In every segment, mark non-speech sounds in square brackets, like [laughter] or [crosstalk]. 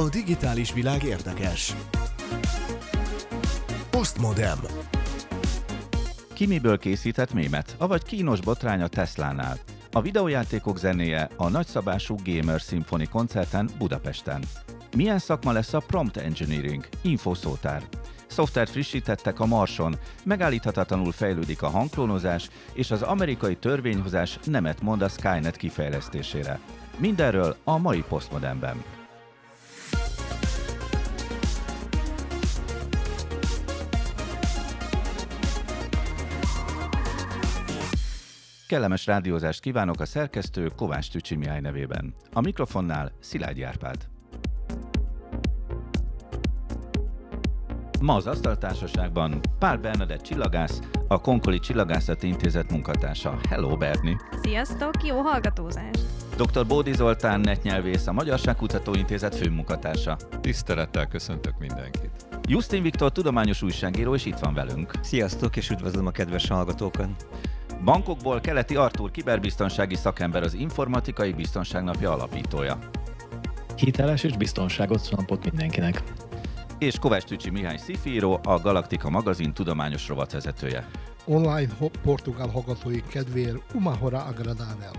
A digitális világ érdekes. Postmodem. Ki miből készített mémet, avagy kínos botrány a Teslánál. A videójátékok zenéje a nagyszabású Gamer Symphony koncerten Budapesten. Milyen szakma lesz a Prompt Engineering? Infószótár. Szoftvert frissítettek a Marson, megállíthatatlanul fejlődik a hangklónozás, és az amerikai törvényhozás nemet mond a Skynet kifejlesztésére. Mindenről a mai Postmodernben. Kellemes rádiózást kívánok a szerkesztő Kovács Tücsi Mihály nevében. A mikrofonnál Szilágyi Árpád. Ma az Asztaltársaságban Pál Bernadett csillagász, a Konkoli Csillagászati Intézet munkatársa. Hello, Berni! Sziasztok, jó hallgatózást! Dr. Bódi Zoltán netnyelvész, a Magyarságkutató Intézet főmunkatársa. Tisztelettel köszöntök mindenkit! Justin Viktor tudományos újságíró, és itt van velünk. Sziasztok, és üdvözlöm a kedves hallgatókat! Bankokból keleti Artur kiberbiztonsági szakember az Informatikai Biztonságnapja alapítója. Hiteles és biztonságot napot mindenkinek. És Kovács Tücsi Mihály Szifíró, a Galaktika magazin tudományos rovatvezetője. Online portugál hallgatói kedvéért Umahora agradável.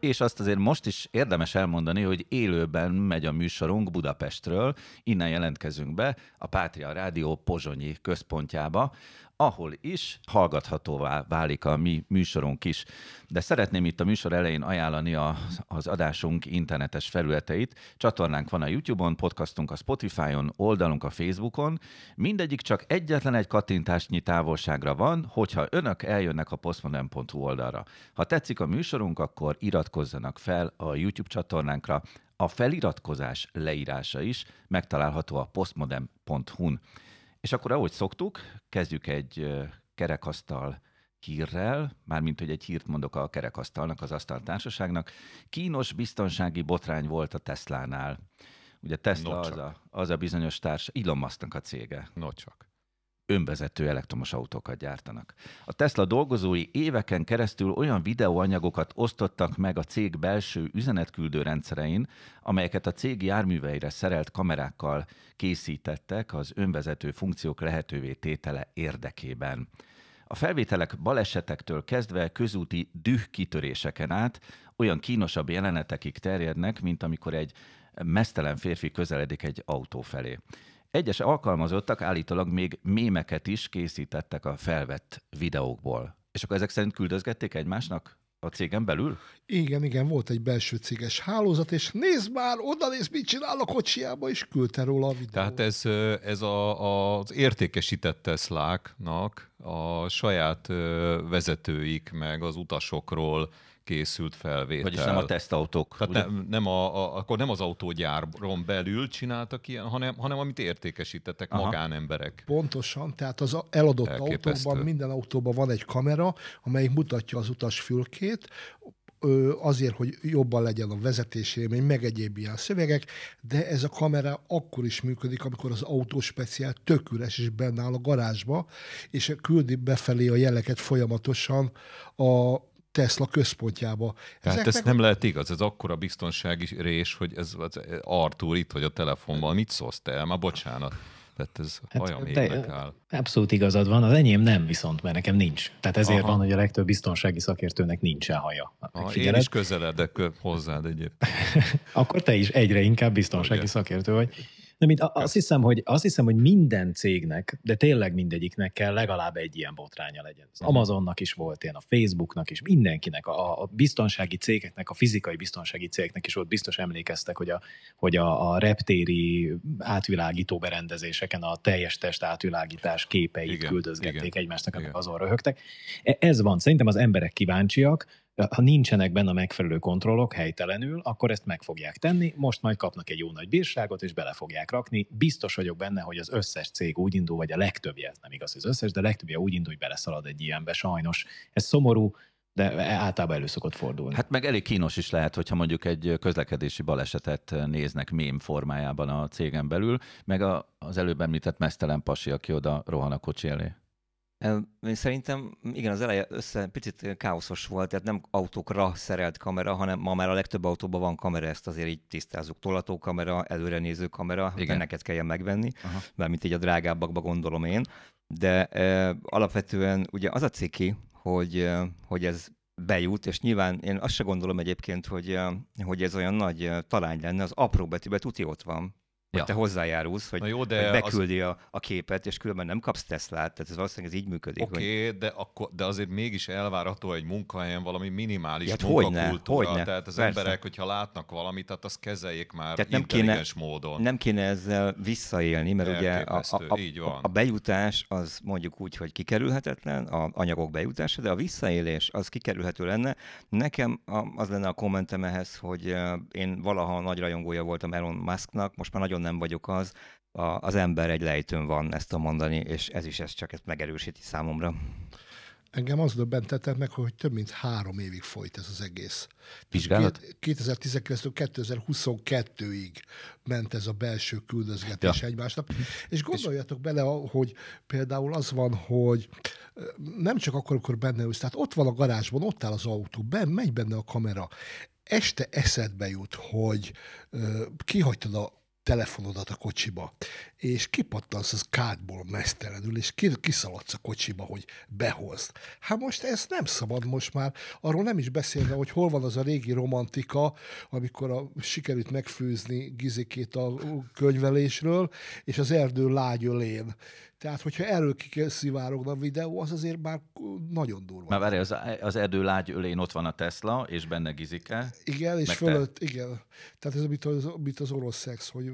És azt azért most is érdemes elmondani, hogy élőben megy a műsorunk Budapestről. Innen jelentkezünk be a Pátria Rádió Pozsonyi központjába, ahol is hallgathatóvá válik a mi műsorunk is. De szeretném itt a műsor elején ajánlani a, az adásunk internetes felületeit. Csatornánk van a YouTube-on, podcastunk a Spotify-on, oldalunk a Facebookon. Mindegyik csak egyetlen egy kattintásnyi távolságra van, hogyha önök eljönnek a postmodern.hu oldalra. Ha tetszik a műsorunk, akkor iratkozzanak fel a YouTube csatornánkra. A feliratkozás leírása is megtalálható a postmodern.hu-n. És akkor, ahogy szoktuk, kezdjük egy kerekasztal hírrel, mármint, hogy egy hírt mondok a kerekasztalnak, az asztaltársaságnak. Kínos biztonsági botrány volt a Teslánál. Ugye Tesla No az a, az a bizonyos társ, Elon Musknak a cége No csak. Önvezető elektromos autókat gyártanak. A Tesla dolgozói éveken keresztül olyan videóanyagokat osztottak meg a cég belső üzenetküldő rendszerein, amelyeket a cég járműveire szerelt kamerákkal készítettek az önvezető funkciók lehetővé tétele érdekében. A felvételek balesetektől kezdve közúti düh kitöréseken át olyan kínosabb jelenetekig terjednek, mint amikor egy mesztelen férfi közeledik egy autó felé. Egyes alkalmazottak állítólag még mémeket is készítettek a felvett videókból. És akkor ezek szerint küldözgették egymásnak a cégen belül? Igen, igen, volt egy belső céges hálózat, és nézd már, oda nézd, mit csinál a kocsiába, és küldte róla a videót. Tehát ez, ez a, az értékesített Tesláknak a saját vezetőik meg az utasokról készült felvétel. Vagyis nem a tesztautók. Tehát ugye? nem, nem a, a, akkor nem az autógyáron belül csináltak ilyen, hanem, hanem amit értékesítettek Aha. magánemberek. Pontosan, tehát az eladott Elképesztő. autóban, minden autóban van egy kamera, amelyik mutatja az utas fülkét, azért, hogy jobban legyen a vezetésélmény, meg egyéb ilyen szövegek, de ez a kamera akkor is működik, amikor az autó speciál tök üres és benne áll a garázsba, és küldi befelé a jeleket folyamatosan a Tesla központjába. Tehát ez Ezeknek nem lehet igaz, ez akkora biztonsági rés, hogy ez az Artur itt vagy a telefonban, mit szólsz te el? Már bocsánat. Tehát ez hát, olyan te- mégnek áll. Abszolút igazad van, az enyém nem viszont, mert nekem nincs. Tehát ezért Aha. van, hogy a legtöbb biztonsági szakértőnek nincsen haja. Ah, én Megfigyeled? is közeledek hozzád egyébként. [laughs] Akkor te is egyre inkább biztonsági Ugye. szakértő vagy. De mint a- azt hiszem, hogy, azt hiszem, hogy minden cégnek, de tényleg mindegyiknek kell legalább egy ilyen botránya legyen. Az Mhm. Amazonnak is volt ilyen, a Facebooknak is, mindenkinek, a, a biztonsági cégeknek, a fizikai biztonsági cégeknek is volt, biztos emlékeztek, hogy a, hogy a, a reptéri átvilágító berendezéseken a teljes test átvilágítás képeit Igen, küldözgették igen, egymásnak, igen. azon röhögtek. E- Ez van, szerintem az emberek kíváncsiak, ha nincsenek benne a megfelelő kontrollok helytelenül, akkor ezt meg fogják tenni, most majd kapnak egy jó nagy bírságot, és bele fogják rakni. Biztos vagyok benne, hogy az összes cég úgy indul, vagy a legtöbbje, ez nem igaz, az összes, de a legtöbbje úgy indul, hogy beleszalad egy ilyenbe, sajnos. Ez szomorú, de általában elő szokott fordulni. Hát meg elég kínos is lehet, hogyha mondjuk egy közlekedési balesetet néznek mém formájában a cégen belül, meg a, az előbb említett mesztelen pasi, aki oda rohan a kocsi elé. Szerintem igen, az eleje össze picit káoszos volt, tehát nem autókra szerelt kamera, hanem ma már a legtöbb autóban van kamera, ezt azért így tisztázunk. Tolatókamera, előrenéző kamera, igen. neked kelljen megvenni, Aha. mármint így a drágábbakba gondolom én. De e, alapvetően ugye az a ciki, hogy, hogy ez bejut, és nyilván én azt se gondolom egyébként, hogy, hogy ez olyan nagy talány lenne, az apró betűbe tuti ott van ja. te hozzájárulsz, hogy, jó, de hogy beküldi az... a, a képet, és különben nem kapsz Teslát, tehát ez valószínűleg ez így működik. Oké, okay, hogy... de, akkor, de azért mégis elvárható egy munkahelyen valami minimális hát munkakultúra, hogyne, hogyne, tehát az persze. emberek, hogyha látnak valamit, tehát azt kezeljék már tehát nem kéne, módon. Nem kéne ezzel visszaélni, mert ugye a, a, így van. a bejutás az mondjuk úgy, hogy kikerülhetetlen, a anyagok bejutása, de a visszaélés az kikerülhető lenne. Nekem az lenne a kommentem ehhez, hogy én valaha nagy rajongója voltam Elon Musknak, most már nagyon nagyon nem vagyok az, a, az ember egy lejtőn van ezt a mondani, és ez is ez csak ezt megerősíti számomra. Engem az döbbentetett meg, hogy több mint három évig folyt ez az egész. Vizsgálat? 2019-től 2022-ig ment ez a belső küldözgetés ja. egymásnak. És gondoljatok bele, hogy például az van, hogy nem csak akkor, amikor benne ülsz, tehát ott van a garázsban, ott áll az autó, ben, megy benne a kamera, este eszedbe jut, hogy uh, kihagytad a telefonodat a kocsiba, és kipattansz az kádból mesztelenül, és kiszaladsz a kocsiba, hogy behozd. Hát most ez nem szabad most már. Arról nem is beszélve, hogy hol van az a régi romantika, amikor a, sikerült megfőzni Gizikét a könyvelésről, és az erdő lágyölén. Tehát, hogyha erről kiszivárogna a videó, az azért már nagyon durva. Már várj, az, az erdő lágy ölén ott van a Tesla, és benne Gizike. Igen, és fölött, te... igen. Tehát ez mint az, mint az orosz szex, hogy,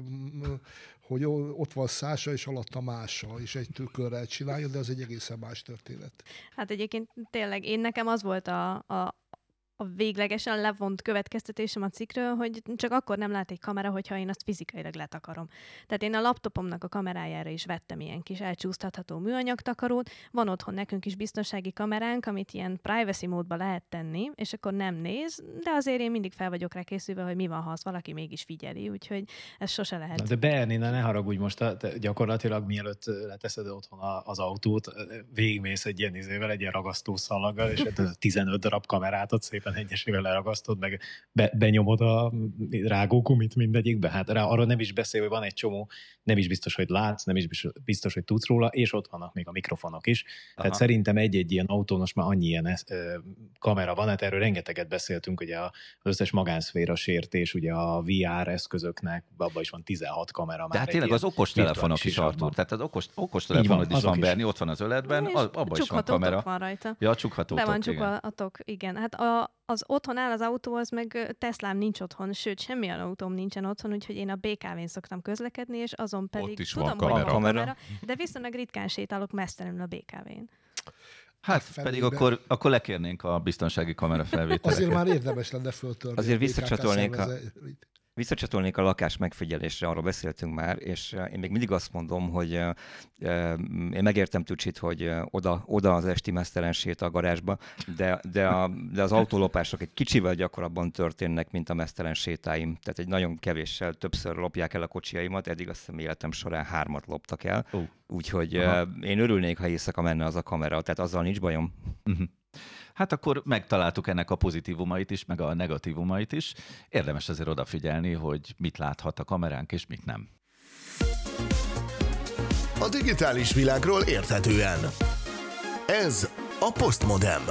hogy ott van Szása, és alatta mása, és egy tükörrel csinálja, de az egy egészen más történet. Hát egyébként tényleg én nekem az volt a, a, a véglegesen levont következtetésem a cikkről, hogy csak akkor nem lát egy kamera, hogyha én azt fizikailag letakarom. Tehát én a laptopomnak a kamerájára is vettem ilyen kis elcsúsztatható műanyagtakarót. Van otthon nekünk is biztonsági kameránk, amit ilyen privacy módba lehet tenni, és akkor nem néz, de azért én mindig fel vagyok rá készülve, hogy mi van, ha az valaki mégis figyeli, úgyhogy ez sose lehet. De Berni, ne haragudj most, gyakorlatilag mielőtt leteszed otthon az autót, végigmész egy ilyen izével, egy ilyen ragasztószalaggal, és 15 [laughs] darab kamerát ott szép szépen egyesével leragasztod, meg be, benyomod a rágókumit mindegyikbe. Hát rá, arról nem is beszél, hogy van egy csomó, nem is biztos, hogy látsz, nem is biztos, hogy tudsz róla, és ott vannak még a mikrofonok is. Aha. Tehát szerintem egy-egy ilyen autónos már annyi ilyen ö, kamera van, hát erről rengeteget beszéltünk, ugye az összes magánszféra sértés, ugye a VR eszközöknek, abban is van 16 kamera már. De hát tényleg az okos telefonok is, Artur. Tehát az okos, okos telefonod is van, Berni, ott van az öletben, abban is van kamera. van rajta. Ja, csukhatótok, Be van csukhatók, igen. igen. Hát a, az otthon áll az autó, az meg Teslám nincs otthon, sőt, semmilyen autóm nincsen otthon, úgyhogy én a BKV-n szoktam közlekedni, és azon pedig Ott is tudom, van kamera. hogy van kamera, de viszonylag ritkán sétálok mesztelenül a BKV-n. Hát Felébe. pedig akkor, akkor lekérnénk a biztonsági kamera felvételeket. Azért már érdemes lenne föltörni. Azért visszacsatolnék a, Visszacsatolnék a lakás megfigyelésre, arról beszéltünk már, és eh, én még mindig azt mondom, hogy eh, eh, én megértem Tücsit, hogy oda, oda az esti mesztelen a garázsba, de, de, a, de az autólopások egy kicsivel gyakorabban történnek, mint a mesztelen sétáim. Tehát egy nagyon kevéssel többször lopják el a kocsiaimat, eddig azt hiszem életem során hármat loptak el. Uh. Úgyhogy Aha. én örülnék, ha éjszaka menne az a kamera, tehát azzal nincs bajom. Uh-huh. Hát akkor megtaláltuk ennek a pozitívumait is, meg a negatívumait is. Érdemes azért odafigyelni, hogy mit láthat a kameránk, és mit nem. A digitális világról érthetően. Ez a Postmodem.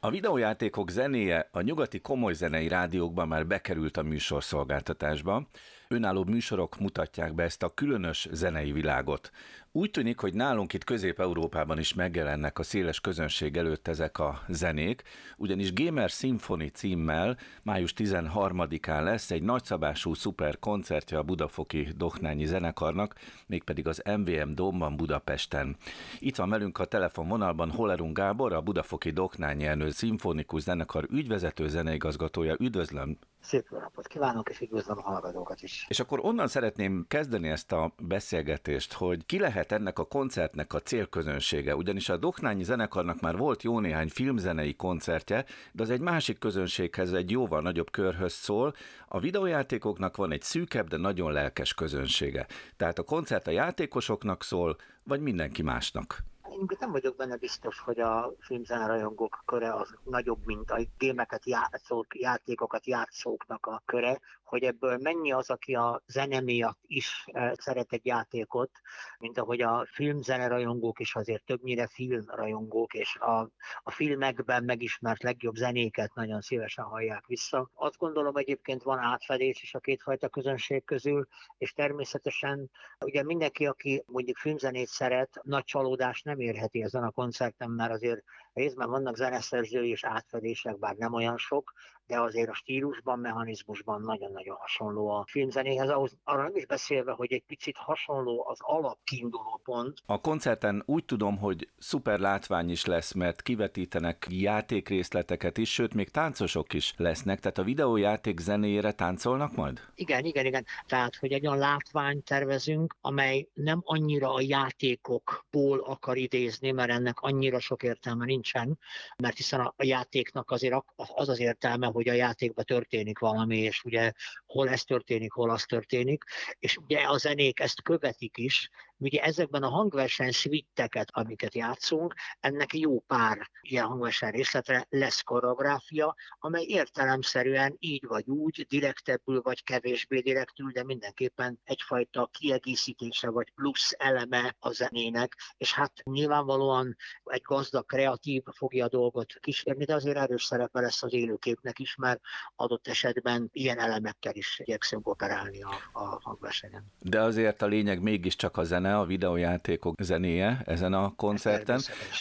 A videójátékok zenéje a nyugati komoly zenei rádiókban már bekerült a műsorszolgáltatásba. Önálló műsorok mutatják be ezt a különös zenei világot. Úgy tűnik, hogy nálunk itt Közép-Európában is megjelennek a széles közönség előtt ezek a zenék, ugyanis Gamer Symphony címmel május 13-án lesz egy nagyszabású szuper koncertje a Budafoki Doknányi zenekarnak, mégpedig az MVM Domban Budapesten. Itt van velünk a telefonvonalban Holerung Gábor, a Budafoki Doknányi Elnő Szimfonikus Zenekar ügyvezető zeneigazgatója. Üdvözlöm Szép jó napot kívánok, és üdvözlöm a hallgatókat is. És akkor onnan szeretném kezdeni ezt a beszélgetést, hogy ki lehet ennek a koncertnek a célközönsége, ugyanis a Doknányi zenekarnak már volt jó néhány filmzenei koncertje, de az egy másik közönséghez, egy jóval nagyobb körhöz szól. A videójátékoknak van egy szűkebb, de nagyon lelkes közönsége. Tehát a koncert a játékosoknak szól, vagy mindenki másnak? Én nem vagyok benne biztos, hogy a filmzenarajongók köre az nagyobb, mint a gémeket játszók, játékokat játszóknak a köre, hogy ebből mennyi az, aki a zene miatt is eh, szeret egy játékot, mint ahogy a filmzenerajongók is azért többnyire filmrajongók, és a, a filmekben megismert legjobb zenéket nagyon szívesen hallják vissza. Azt gondolom egyébként van átfedés is a kétfajta közönség közül, és természetesen ugye mindenki, aki mondjuk filmzenét szeret, nagy csalódás nem érheti ezen a koncerten, mert azért részben vannak zeneszerzői és átfedések, bár nem olyan sok, de azért a stílusban, mechanizmusban nagyon-nagyon hasonló a filmzenéhez, ahhoz arra nem is beszélve, hogy egy picit hasonló az alapkiinduló pont. A koncerten úgy tudom, hogy szuper látvány is lesz, mert kivetítenek játékrészleteket is, sőt, még táncosok is lesznek, tehát a videójáték zenéjére táncolnak majd? Igen, igen, igen. Tehát, hogy egy olyan látványt tervezünk, amely nem annyira a játékokból akar idézni, mert ennek annyira sok értelme nincsen, mert hiszen a játéknak azért az az értelme, hogy a játékban történik valami, és ugye hol ez történik, hol az történik, és ugye a zenék ezt követik is, Ugye ezekben a hangverseny szvitteket, amiket játszunk, ennek jó pár ilyen hangverseny részletre lesz koreográfia, amely értelemszerűen így vagy úgy, direktebbül vagy kevésbé direktül, de mindenképpen egyfajta kiegészítése vagy plusz eleme a zenének, és hát nyilvánvalóan egy gazdag, kreatív fogja a dolgot kísérni, de azért erős szerepe lesz az élőképnek is, mert adott esetben ilyen elemekkel is igyekszünk operálni a, a hangversenyen. De azért a lényeg mégiscsak a zene, zene, a videójátékok zenéje ezen a koncerten.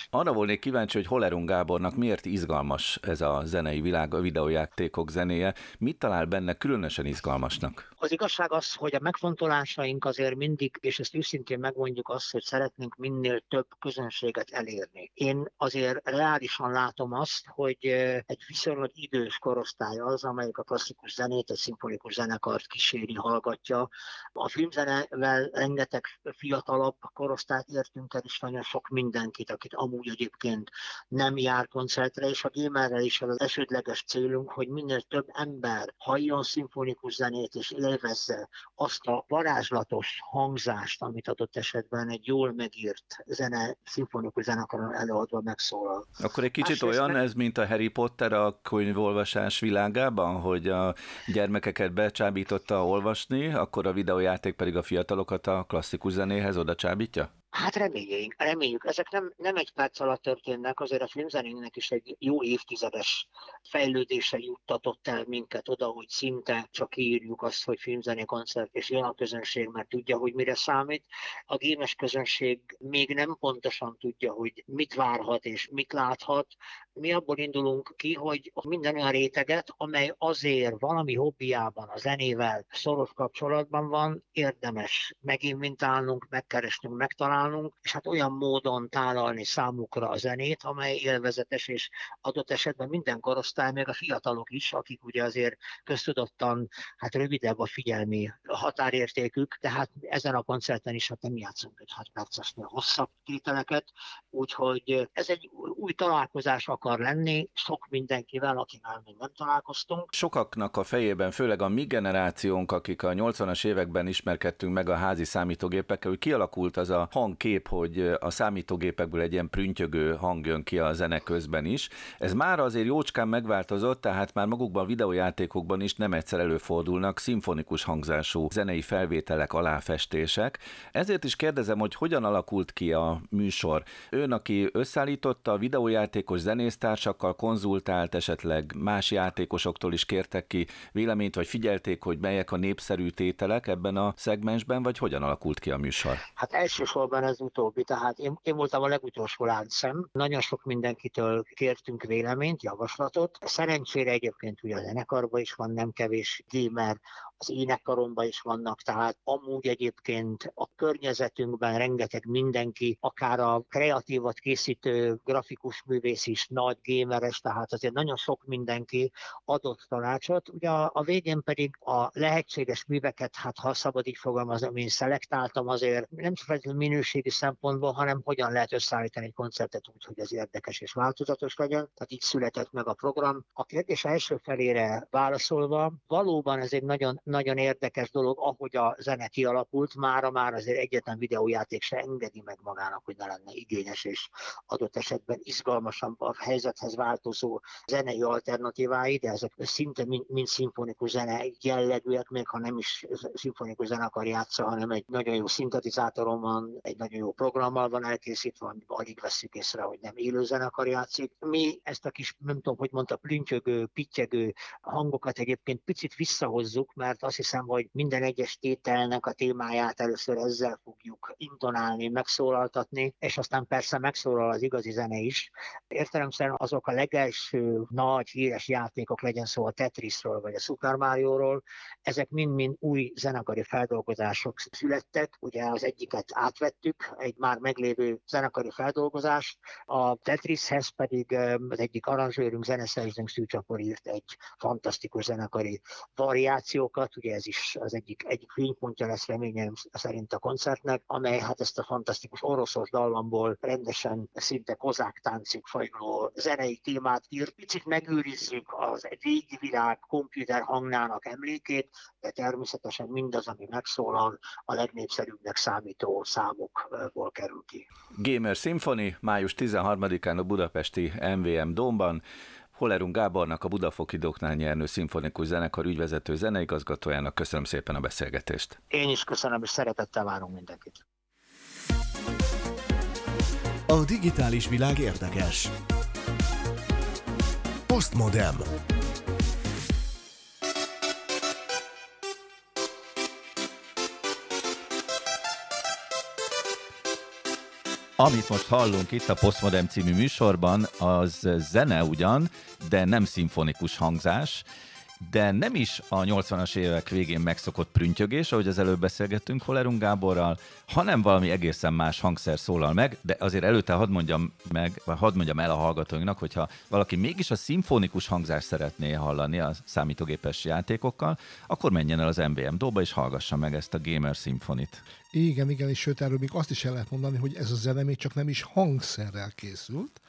Arra volnék kíváncsi, hogy Holerung Gábornak miért izgalmas ez a zenei világ, a videójátékok zenéje. Mit talál benne különösen izgalmasnak? Az igazság az, hogy a megfontolásaink azért mindig, és ezt őszintén megmondjuk azt, hogy szeretnénk minél több közönséget elérni. Én azért reálisan látom azt, hogy egy viszonylag idős korosztály az, amelyik a klasszikus zenét, egy szimfonikus zenekart kíséri, hallgatja. A filmzenevel rengeteg fiatal fiatalabb korosztályt értünk el, és nagyon sok mindenkit, akit amúgy egyébként nem jár koncertre, és a gamerrel is az esődleges célunk, hogy minél több ember halljon szimfonikus zenét, és élvezze azt a varázslatos hangzást, amit adott esetben egy jól megírt zene, szimfonikus zenekaron előadva megszólal. Akkor egy kicsit Másrészt olyan meg... ez, mint a Harry Potter a könyvolvasás világában, hogy a gyermekeket becsábította olvasni, akkor a videójáték pedig a fiatalokat a klasszikus zenéhez zenéhez oda csábítja? Hát reméljük, reméljük. Ezek nem, nem egy perc alatt történnek, azért a filmzenének is egy jó évtizedes fejlődése juttatott el minket oda, hogy szinte csak írjuk azt, hogy filmzené koncert, és jön a közönség, mert tudja, hogy mire számít. A gémes közönség még nem pontosan tudja, hogy mit várhat és mit láthat. Mi abból indulunk ki, hogy minden olyan réteget, amely azért valami hobbiában, a zenével szoros kapcsolatban van, érdemes meginventálnunk, megkeresnünk, megtalálnunk, találnunk, és hát olyan módon tálalni számukra a zenét, amely élvezetes, és adott esetben minden korosztály, még a fiatalok is, akik ugye azért köztudottan hát rövidebb a figyelmi határértékük, tehát ezen a koncerten is hát nem játszunk egy 6 percesnél hosszabb tételeket, úgyhogy ez egy új találkozás akar lenni, sok mindenkivel, akivel még nem találkoztunk. Sokaknak a fejében, főleg a mi generációnk, akik a 80-as években ismerkedtünk meg a házi számítógépekkel, hogy kialakult az a hang kép, hogy a számítógépekből egy ilyen prüntjögő hang jön ki a zene közben is. Ez már azért jócskán megváltozott, tehát már magukban a videójátékokban is nem egyszer előfordulnak szimfonikus hangzású zenei felvételek, aláfestések. Ezért is kérdezem, hogy hogyan alakult ki a műsor. Ön, aki összeállította a videójátékos zenésztársakkal, konzultált, esetleg más játékosoktól is kértek ki véleményt, vagy figyelték, hogy melyek a népszerű tételek ebben a szegmensben, vagy hogyan alakult ki a műsor? Hát elsősorban ez utóbbi, tehát én, én voltam a legutolsó láncszem. Nagyon sok mindenkitől kértünk véleményt, javaslatot. Szerencsére egyébként ugye a zenekarban is van nem kevés gamer, az énekkaromban is vannak, tehát amúgy egyébként a környezetünkben rengeteg mindenki, akár a kreatívat készítő grafikus művész is, nagy gémeres, tehát azért nagyon sok mindenki adott tanácsot. Ugye a, a végén pedig a lehetséges műveket, hát ha szabad így fogalmazom, én szelektáltam azért nem csak minőségi szempontból, hanem hogyan lehet összeállítani egy koncertet úgy, hogy ez érdekes és változatos legyen. Tehát így született meg a program. A kérdés első felére válaszolva, valóban ez egy nagyon, nagyon érdekes dolog, ahogy a zene kialakult, mára már azért egyetlen videójáték se engedi meg magának, hogy ne lenne igényes és adott esetben izgalmasabb a helyzethez változó zenei alternatívái, de ezek szinte mind, mind szimfonikus zene jellegűek, még ha nem is szimfonikus zenekar játsza, hanem egy nagyon jó szintetizátoron van, egy nagyon jó programmal van elkészítve, alig veszük észre, hogy nem élő zenekar játszik. Mi ezt a kis, nem tudom, hogy mondta, plüntyögő, pittyegő hangokat egyébként picit visszahozzuk, mert azt hiszem, hogy minden egyes tételnek a témáját először ezzel fogjuk intonálni, megszólaltatni, és aztán persze megszólal az igazi zene is. Értelemszerűen azok a legelső nagy híres játékok, legyen szó a Tetrisről vagy a Super Mario-ról, ezek mind-mind új zenekari feldolgozások születtek. Ugye az egyiket átvettük, egy már meglévő zenekari feldolgozás, a Tetrishez pedig az egyik aranzsőrünk, zeneszerzőnk Szűcsapor írt egy fantasztikus zenekari variációkat, ugye ez is az egyik, egyik fénypontja lesz reményem szerint a koncertnek, amely hát ezt a fantasztikus oroszos dallamból rendesen szinte kozák táncig fajló zenei témát ír. Picit megőrizzük az régi világ komputer hangnának emlékét, de természetesen mindaz, ami megszólal, a legnépszerűbbnek számító számokból kerül ki. Gamer Symphony május 13-án a budapesti MVM Domban Hollerung Gábornak, a Budafoki Doknál nyernő szimfonikus zenekar ügyvezető zeneigazgatójának köszönöm szépen a beszélgetést. Én is köszönöm, és szeretettel várunk mindenkit. A digitális világ érdekes. Postmodem. Amit most hallunk itt a Postmodern című műsorban, az zene ugyan, de nem szimfonikus hangzás, de nem is a 80-as évek végén megszokott prüntjögés, ahogy az előbb beszélgettünk Holerung Gáborral, hanem valami egészen más hangszer szólal meg, de azért előtte hadd mondjam meg, vagy hadd mondjam el a hallgatóinknak, hogyha valaki mégis a szimfonikus hangzást szeretné hallani a számítógépes játékokkal, akkor menjen el az MVM Dóba és hallgassa meg ezt a Gamer Symphony-t. Igen, igen, és sőt, erről még azt is el lehet mondani, hogy ez a zene még csak nem is hangszerrel készült.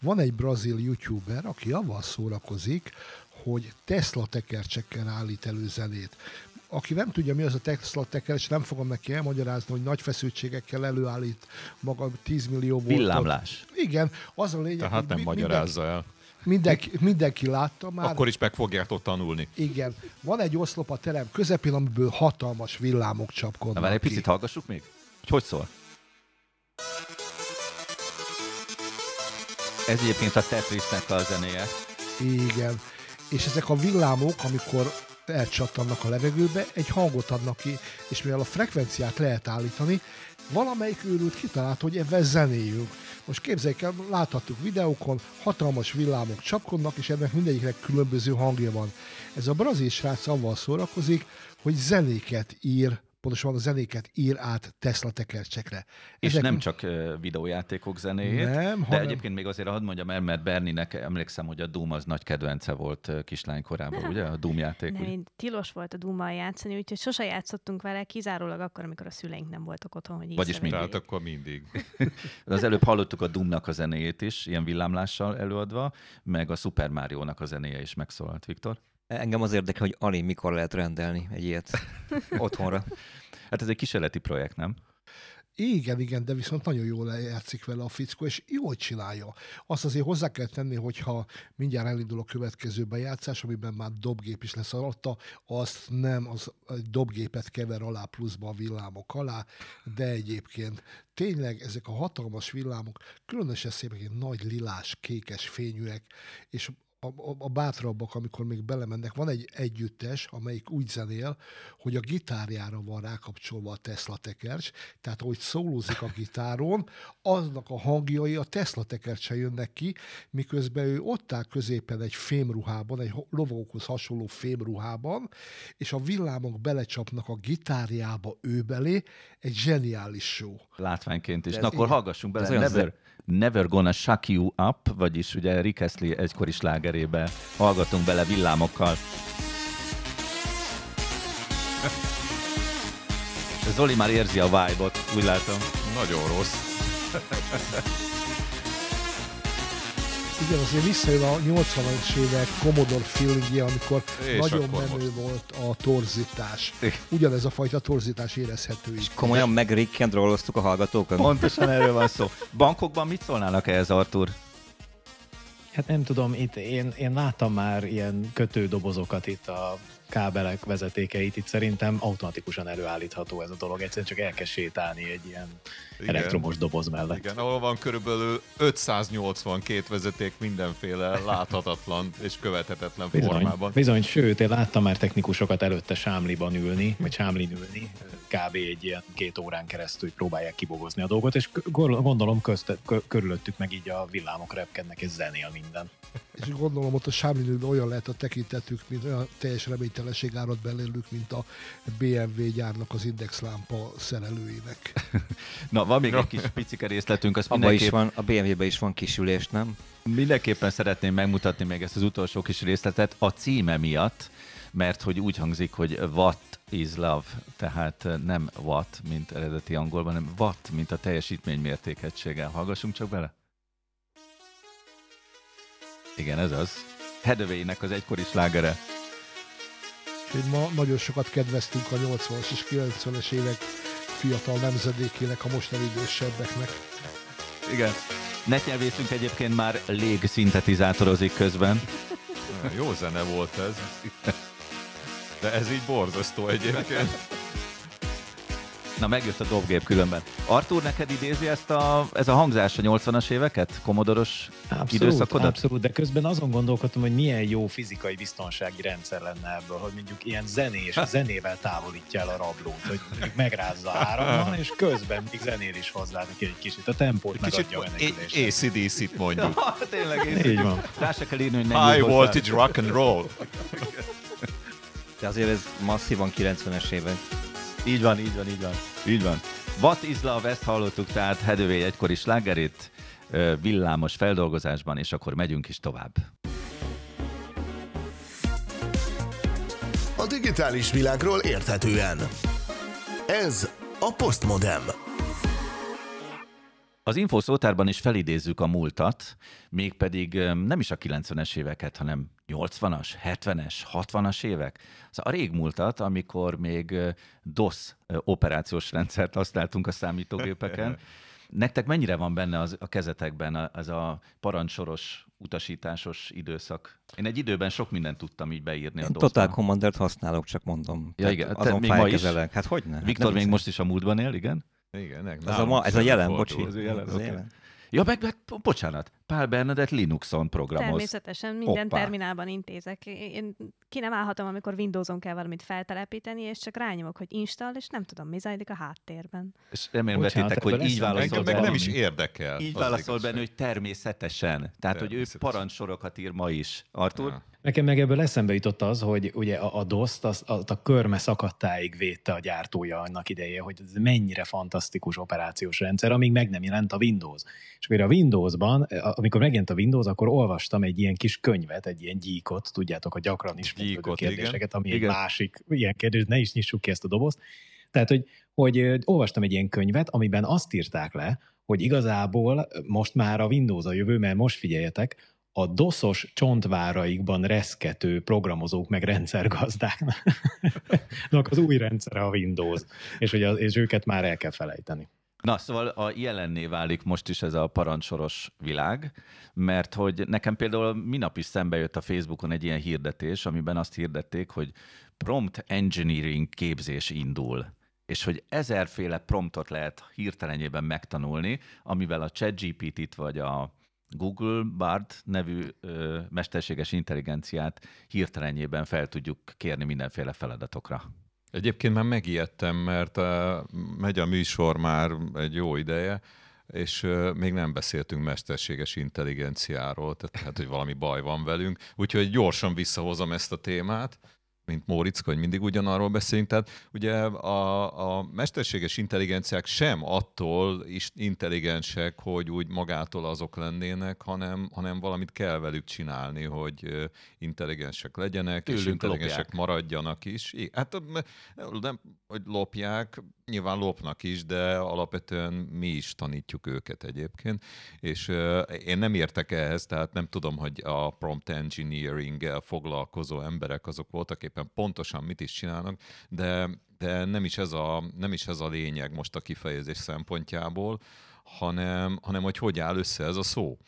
Van egy brazil youtuber, aki avval szórakozik, hogy Tesla tekercsekkel állít elő zenét. Aki nem tudja, mi az a Tesla tekercs, nem fogom neki elmagyarázni, hogy nagy feszültségekkel előállít maga 10 millió voltot. Villámlás. Igen, az a lényeg, Tehát nem magyarázza el. Mindenki, mindenki látta már. Akkor is meg fogjátok tanulni. Igen. Van egy oszlop a terem közepén, amiből hatalmas villámok csapkodnak Na, egy picit hallgassuk még? Hogy hogy szól? Ez egyébként a Tetrisnek a zenéje. Igen. És ezek a villámok, amikor elcsattannak a levegőbe, egy hangot adnak ki, és mivel a frekvenciát lehet állítani, valamelyik őrült kitalált, hogy ebben zenéjünk. Most képzeljük el, láthattuk videókon, hatalmas villámok csapkodnak, és ennek mindegyiknek különböző hangja van. Ez a brazil srác avval szórakozik, hogy zenéket ír pontosan a zenéket ír át Tesla tekercsekre. És Ezek... nem csak videójátékok zenéjét, nem, de hanem... egyébként még azért hadd mondjam el, mert Berninek emlékszem, hogy a Doom az nagy kedvence volt kislány korában, ugye? A Doom játék. Nem, úgy... tilos volt a Doom-mal játszani, úgyhogy sose játszottunk vele, kizárólag akkor, amikor a szüleink nem voltak otthon, hogy Vagyis mindig. Tehát akkor mindig. [laughs] az előbb hallottuk a Doomnak a zenéjét is, ilyen villámlással előadva, meg a Super Mario-nak a zenéje is megszólalt, Viktor. Engem az érdekel, hogy Ali mikor lehet rendelni egy ilyet [laughs] otthonra. Hát ez egy kísérleti projekt, nem? Igen, igen, de viszont nagyon jól játszik vele a fickó, és jól csinálja. Azt azért hozzá kell tenni, hogyha mindjárt elindul a következő bejátszás, amiben már dobgép is lesz alatta, azt nem, az egy dobgépet kever alá pluszba a villámok alá, de egyébként tényleg ezek a hatalmas villámok, különösen szépek, nagy lilás, kékes fényűek, és a, a, a bátrabbak, amikor még belemennek, van egy együttes, amelyik úgy zenél, hogy a gitárjára van rákapcsolva a Tesla tekercs, tehát ahogy szólózik a gitáron, aznak a hangjai a Tesla tekercse jönnek ki, miközben ő ott áll középen egy fémruhában, egy lovókhoz hasonló fémruhában, és a villámok belecsapnak a gitárjába ő belé, egy zseniális show. Látványként is. Na akkor hallgassunk bele. Never, Never Gonna Shock You Up, vagyis ugye Rick Astley egykori slágerébe hallgatunk bele villámokkal. Zoli már érzi a vibe-ot, úgy látom. Nagyon rossz. Igen, azért visszajön a 80-as évek Commodore feelingje, amikor És nagyon menő most. volt a torzítás. Ugyanez a fajta torzítás érezhető itt. Komolyan meg rolloztuk a hallgatókat? Pontosan erről van szó. Bankokban mit szólnának ehhez, Artur? Hát nem tudom, itt én, én láttam már ilyen kötődobozokat itt a kábelek vezetékeit, itt szerintem automatikusan előállítható ez a dolog, egyszerűen csak el kell sétálni egy ilyen Igen. elektromos doboz mellett. Igen, ahol van körülbelül 582 vezeték mindenféle láthatatlan és követhetetlen Bizony, formában. bizony, sőt, én láttam már technikusokat előtte sámliban ülni, vagy sámlin ülni, kb. egy ilyen két órán keresztül próbálják kibogozni a dolgot, és gondolom közt, kö- körülöttük meg így a villámok repkednek, és zenél minden. És gondolom ott a Sámlinőben olyan lehet a tekintetük, mint olyan teljes reménytelenség árad belőlük, mint a BMW gyárnak az indexlámpa szerelőinek. Na, van még egy kis picike részletünk, azt Abba is mindenképp, van, a BMW-ben is van kisülés, nem? mindenképpen szeretném megmutatni még ezt az utolsó kis részletet a címe miatt, mert hogy úgy hangzik, hogy what is love, tehát nem what, mint eredeti angolban, hanem what, mint a teljesítmény mértékegységgel. Hallgassunk csak bele. Igen, ez az. Hathaway-nek az egykori slágere. Úgyhogy ma nagyon sokat kedveztünk a 80-as és 90-es évek fiatal nemzedékének, a mostani idősebbeknek. Igen. Netnyelvészünk egyébként már légszintetizátorozik közben. Jó zene volt ez. De ez így borzasztó egyébként. Na, megjött a dobgép különben. Artur, neked idézi ezt a, ez a hangzás a 80-as éveket? Komodoros Abszolút, időszakodat? abszolút, de közben azon gondolkodtam, hogy milyen jó fizikai biztonsági rendszer lenne ebből, hogy mondjuk ilyen zenés, zenével távolítja el a rablót, hogy mondjuk megrázza áramban, és közben még zenél is hozzá neki egy kicsit, a tempót Kicsit megadja a menekülésre. ACDC-t mondjuk. Ja, [laughs] tényleg, én Így van. Rá se kell írni, hogy nem High voltage rock and roll. De azért ez masszívan 90-es évek. Így van, így van, így van. Így van. What is love, ezt hallottuk, tehát Hathaway egykori slágerét villámos feldolgozásban, és akkor megyünk is tovább. A digitális világról érthetően. Ez a Postmodem. Az infószótárban is felidézzük a múltat, mégpedig nem is a 90-es éveket, hanem 80-as, 70-es, 60-as évek. Szóval a régmúltat, amikor még DOS operációs rendszert használtunk a számítógépeken. [laughs] Nektek mennyire van benne az, a kezetekben a- az a parancsoros, utasításos időszak? Én egy időben sok mindent tudtam így beírni a Én DOS-ba. Total Commandert használok, csak mondom. Ja, igen. Te Azon még ma is? fájkezelek. Hát hogy ne? Viktor még most is a múltban él, igen? Igen, ne, Ez a, ma, ez a jelen, bocsi. Ez a jelen, Ez a oké. jelen. Ja, meg, meg bocsánat, Pál Bernadett Linuxon programoz. Természetesen minden Hoppá. terminálban intézek. Én ki nem állhatom, amikor Windowson kell valamit feltelepíteni, és csak rányomok, hogy install, és nem tudom, mi zajlik a háttérben. És remélem Bocsánat, vettétek, hogy így válaszol Engem meg nem is benne. érdekel. Így válaszol benne, hogy természetesen. Tehát, hogy ő Természetesen. parancsorokat ír ma is. Artur? Ja. Nekem meg ebből eszembe jutott az, hogy ugye a, a DOS-t az, az a körme szakadtáig védte a gyártója annak ideje, hogy ez mennyire fantasztikus operációs rendszer, amíg meg nem jelent a Windows. És akkor a Windowsban, amikor megjelent a Windows, akkor olvastam egy ilyen kis könyvet, egy ilyen gyíkot, tudjátok, a gyakran is Gyíkot, kérdéseket, ami Igen. egy másik ilyen kérdés, ne is nyissuk ki ezt a dobozt. Tehát, hogy, hogy olvastam egy ilyen könyvet, amiben azt írták le, hogy igazából most már a Windows a jövő, mert most figyeljetek, a doszos csontváraikban reszkető programozók meg rendszergazdáknak [laughs] az új rendszere a Windows, és, hogy az, és őket már el kell felejteni. Na, szóval a jelenné válik most is ez a parancsoros világ, mert hogy nekem például minap is szembe jött a Facebookon egy ilyen hirdetés, amiben azt hirdették, hogy prompt engineering képzés indul és hogy ezerféle promptot lehet hirtelenjében megtanulni, amivel a ChatGPT-t vagy a Google Bard nevű ö, mesterséges intelligenciát hirtelenjében fel tudjuk kérni mindenféle feladatokra. Egyébként már megijedtem, mert uh, megy a műsor már egy jó ideje, és még nem beszéltünk mesterséges intelligenciáról, tehát hogy valami baj van velünk. Úgyhogy gyorsan visszahozom ezt a témát mint Móriczka, hogy mindig ugyanarról beszélünk. Tehát ugye a, a mesterséges intelligenciák sem attól is intelligensek, hogy úgy magától azok lennének, hanem, hanem valamit kell velük csinálni, hogy intelligensek legyenek, Tőlünk és intelligensek lopják. maradjanak is. Hát nem, hogy lopják, nyilván lopnak is, de alapvetően mi is tanítjuk őket egyébként, és én nem értek ehhez, tehát nem tudom, hogy a prompt engineering-el foglalkozó emberek azok voltak éppen pontosan mit is csinálnak, de, de nem, is ez a, nem is ez a lényeg most a kifejezés szempontjából, hanem, hanem hogy hogy áll össze ez a szó.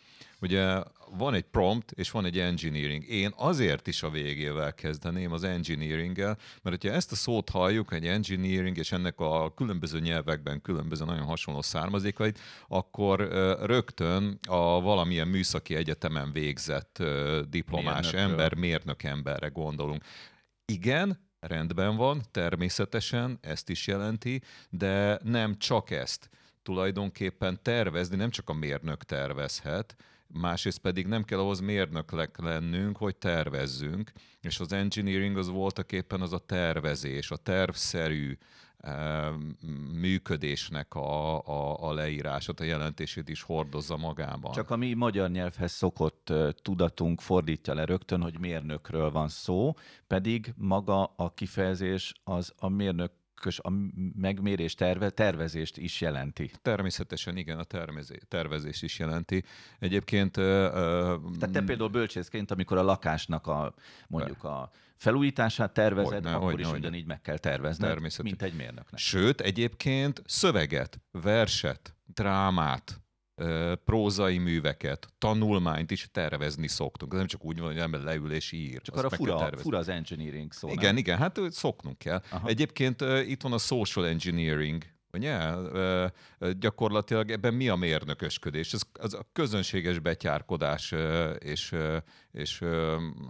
Ugye van egy prompt, és van egy engineering. Én azért is a végével kezdeném az engineeringgel, mert hogyha ezt a szót halljuk, egy engineering, és ennek a különböző nyelvekben különböző nagyon hasonló származékait, akkor rögtön a valamilyen műszaki egyetemen végzett diplomás Mérnökről. ember, mérnök emberre gondolunk. Igen, rendben van, természetesen ezt is jelenti, de nem csak ezt. Tulajdonképpen tervezni nem csak a mérnök tervezhet, másrészt pedig nem kell ahhoz mérnöklek lennünk, hogy tervezzünk, és az engineering az voltak éppen az a tervezés, a tervszerű működésnek a, a, a leírását, a jelentését is hordozza magában. Csak a mi magyar nyelvhez szokott tudatunk fordítja le rögtön, hogy mérnökről van szó, pedig maga a kifejezés az a mérnök kös a megmérés terve, tervezést is jelenti. Természetesen igen, a tervezés, tervezés is jelenti. Egyébként... Tehát te például bölcsészként, amikor a lakásnak a mondjuk a felújítását tervezed, hogyne, akkor hogyne, is hogyne. ugyanígy meg kell tervezned, mint egy mérnöknek. Sőt, egyébként szöveget, verset, drámát, prózai műveket, tanulmányt is tervezni szoktunk. Ez nem csak úgy van, hogy ember leül és ír. Csak arra fura, fura az engineering szó. Igen, nem? igen, hát szoknunk kell. Aha. Egyébként itt van a social engineering, Ugye? Gyakorlatilag ebben mi a mérnökösködés? Ez az a közönséges betyárkodás, és, és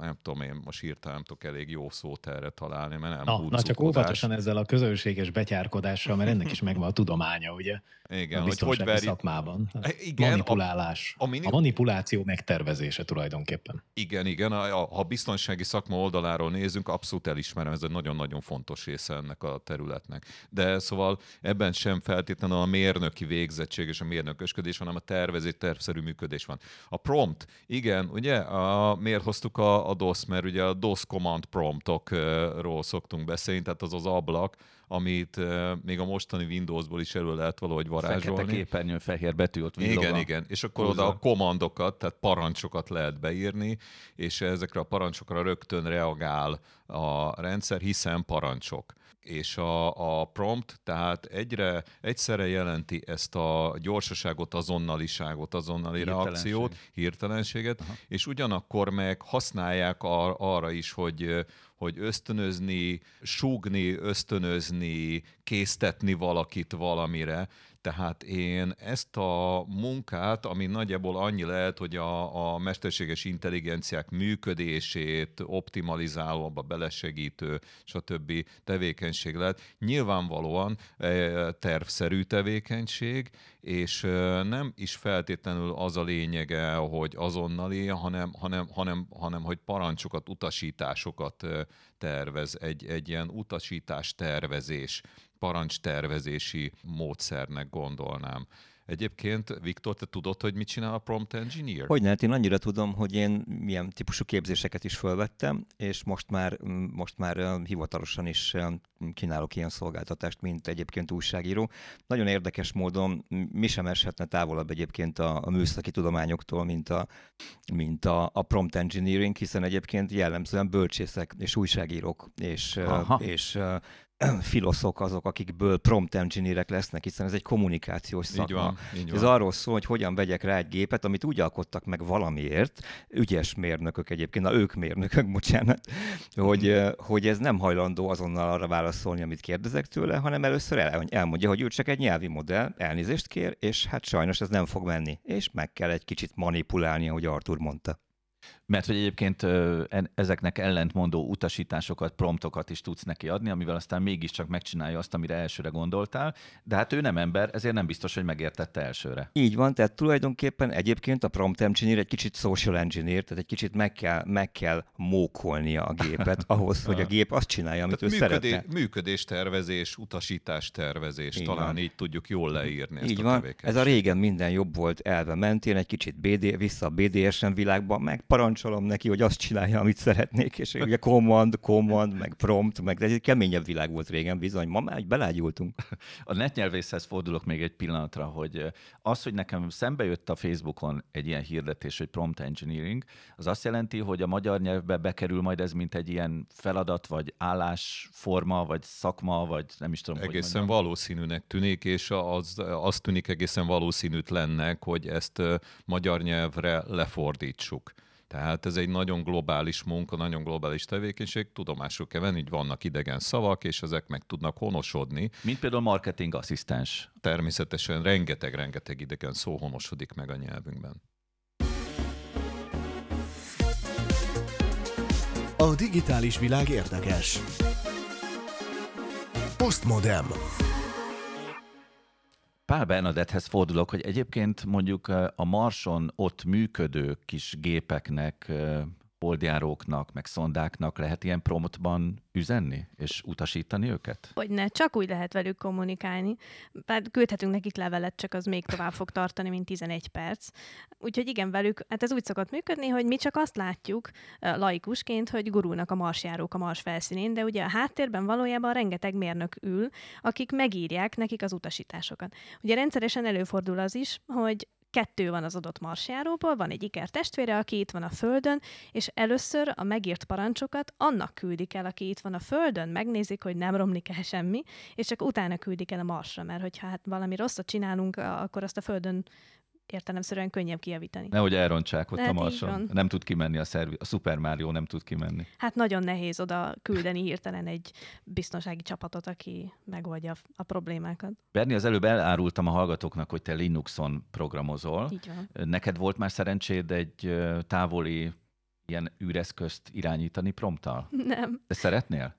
nem tudom én, most hirtelen nem tudok elég jó szót erre találni, mert nem na, na csak óvatosan ezzel a közönséges betyárkodással, mert ennek is megvan a tudománya, ugye? Igen, a hogy hogy veri... szakmában. E, igen, Manipulálás. A, a, mini... a manipuláció megtervezése tulajdonképpen. Igen, igen. A, a, a biztonsági szakma oldaláról nézünk, abszolút elismerem, ez egy nagyon-nagyon fontos része ennek a területnek. De szóval ebben sem feltétlenül a mérnöki végzettség és a mérnökösködés, hanem a tervezés, tervszerű működés van. A prompt, igen, ugye, a, miért hoztuk a, a DOS, mert ugye a DOS command promptokról szoktunk beszélni, tehát az az ablak, amit még a mostani Windowsból is elő lehet valahogy varázsolni. Fekete képernyő, fehér betű ott Igen, igen. És akkor Húzza. oda a komandokat, tehát parancsokat lehet beírni, és ezekre a parancsokra rögtön reagál a rendszer, hiszen parancsok és a, a prompt, tehát egyre, egyszerre jelenti ezt a gyorsaságot, azonnaliságot, azonnali reakciót, hirtelenséget, Aha. és ugyanakkor meg használják ar, arra is, hogy hogy ösztönözni, súgni, ösztönözni, késztetni valakit valamire. Tehát én ezt a munkát, ami nagyjából annyi lehet, hogy a, a mesterséges intelligenciák működését optimalizálóba belesegítő, stb. tevékenység lehet. Nyilvánvalóan e, tervszerű tevékenység, és e, nem is feltétlenül az a lényege, hogy azonnali, hanem, hanem, hanem, hanem hogy parancsokat, utasításokat e, tervez, egy, egy ilyen utasítás tervezés parancstervezési módszernek gondolnám. Egyébként, Viktor, te tudod, hogy mit csinál a prompt engineer? Hogy nem, én annyira tudom, hogy én milyen típusú képzéseket is felvettem, és most már, most már hivatalosan is kínálok ilyen szolgáltatást, mint egyébként újságíró. Nagyon érdekes módon mi sem eshetne távolabb egyébként a, a műszaki tudományoktól, mint a, mint a, a prompt engineering, hiszen egyébként jellemzően bölcsészek és újságírók és, és [clears throat] filoszok azok, akikből prompt engineerek lesznek, hiszen ez egy kommunikációs szakma. Így van, így Ez van. arról szól, hogy hogyan vegyek rá egy gépet, amit úgy alkottak meg valamiért, ügyes mérnökök egyébként, na ők mérnökök, [laughs] bocsánat, hogy, ö, hogy ez nem hajlandó azonnal arra válaszolni, amit kérdezek tőle, hanem először el, elmondja, hogy ő csak egy nyelvi modell, elnézést kér, és hát sajnos ez nem fog menni. És meg kell egy kicsit manipulálni, ahogy Artur mondta. Mert hogy egyébként ezeknek ellentmondó utasításokat, promptokat is tudsz neki adni, amivel aztán mégiscsak megcsinálja azt, amire elsőre gondoltál, de hát ő nem ember, ezért nem biztos, hogy megértette elsőre. Így van, tehát tulajdonképpen egyébként a prompt engineer egy kicsit social engineer, tehát egy kicsit meg kell, meg kell mókolnia a gépet [laughs] ahhoz, hogy a gép azt csinálja, amit ő Tehát szeretne. működés, működéstervezés, utasítástervezés, Így talán van. így tudjuk jól leírni ezt Így a van, ez a régen minden jobb volt elve mentén, egy kicsit BD, vissza a BDSM világba, meg parancsolom neki, hogy azt csinálja, amit szeretnék, és ugye command, command, meg prompt, meg de ez egy keményebb világ volt régen bizony, ma már így belágyultunk. A netnyelvészhez fordulok még egy pillanatra, hogy ö, az, hogy nekem szembe jött a Facebookon egy ilyen hirdetés, hogy prompt engineering, az azt jelenti, hogy a magyar nyelvbe bekerül majd ez, mint egy ilyen feladat, vagy állásforma, vagy szakma, vagy nem is tudom, Egészen hogy valószínűnek tűnik, és az, az tűnik egészen valószínűtlennek, hogy ezt ö, magyar nyelvre lefordítsuk. Tehát ez egy nagyon globális munka, nagyon globális tevékenység, tudomásul kell venni, hogy vannak idegen szavak, és ezek meg tudnak honosodni. Mint például marketing asszisztens. Természetesen rengeteg-rengeteg idegen szó honosodik meg a nyelvünkben. A digitális világ érdekes. Postmodem. Pál Bernadettehez fordulok, hogy egyébként mondjuk ö, a Marson ott működő kis gépeknek, ö, holdjáróknak, meg szondáknak lehet ilyen promptban üzenni, és utasítani őket? Hogy ne, csak úgy lehet velük kommunikálni. Bár küldhetünk nekik levelet, csak az még tovább fog tartani, mint 11 perc. Úgyhogy igen, velük, hát ez úgy szokott működni, hogy mi csak azt látjuk eh, laikusként, hogy gurulnak a marsjárók a mars felszínén, de ugye a háttérben valójában rengeteg mérnök ül, akik megírják nekik az utasításokat. Ugye rendszeresen előfordul az is, hogy kettő van az adott marsjáróból, van egy iker testvére, aki itt van a Földön, és először a megírt parancsokat annak küldik el, aki itt van a Földön, megnézik, hogy nem romlik el semmi, és csak utána küldik el a Marsra, mert hogyha hát valami rosszat csinálunk, akkor azt a Földön értelemszerűen könnyebb kijavítani. Nehogy elrontsák ott Lehet, a Marson. Nem tud kimenni a, szervi- a Super Mario, nem tud kimenni. Hát nagyon nehéz oda küldeni hirtelen egy biztonsági csapatot, aki megoldja a- problémákat. Berni, az előbb elárultam a hallgatóknak, hogy te Linuxon programozol. Így van. Neked volt már szerencséd egy távoli ilyen űreszközt irányítani prompttal? [laughs] Nem. De szeretnél?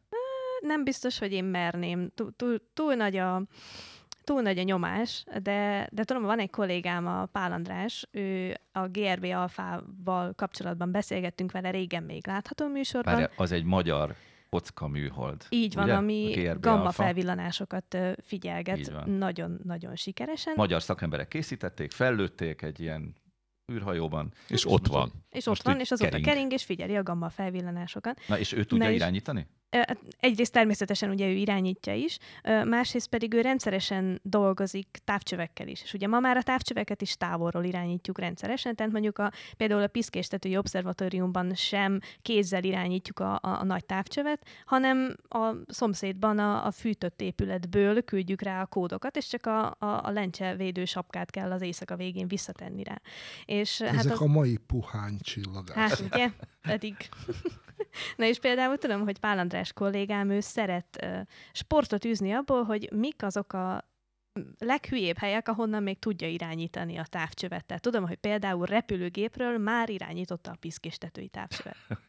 nem biztos, hogy én merném. Túl, túl, túl nagy a túl nagy a nyomás, de, de tudom, van egy kollégám, a Pál András, ő a GRB alfával kapcsolatban beszélgettünk vele régen még látható műsorban. Várj, az egy magyar kocka műhold. Így van, ugye? ami A GRB gamma Alpha. felvillanásokat ö, Így figyelget nagyon-nagyon sikeresen. Magyar szakemberek készítették, fellőtték egy ilyen űrhajóban. És ott van. és ott van, és azóta kering. kering. kering, és figyeli a gamma felvillanásokat. Na, és ő tudja Na és- irányítani? Egyrészt természetesen ugye ő irányítja is, másrészt pedig ő rendszeresen dolgozik távcsövekkel is. És ugye ma már a távcsöveket is távolról irányítjuk rendszeresen, tehát mondjuk a, például a Piszkéstetői Obszervatóriumban sem kézzel irányítjuk a, a, a nagy távcsövet, hanem a szomszédban a, a fűtött épületből küldjük rá a kódokat, és csak a, a, a lencse védő sapkát kell az éjszaka végén visszatenni rá. És Ezek hát az... a mai puhány csillagás. Hát ugye, pedig. [laughs] Na és például tudom, hogy Pál András kollégám, ő szeret uh, sportot űzni abból, hogy mik azok a leghülyébb helyek, ahonnan még tudja irányítani a távcsövet. Tehát tudom, hogy például repülőgépről már irányította a piszkéstetői távcsövet. [laughs]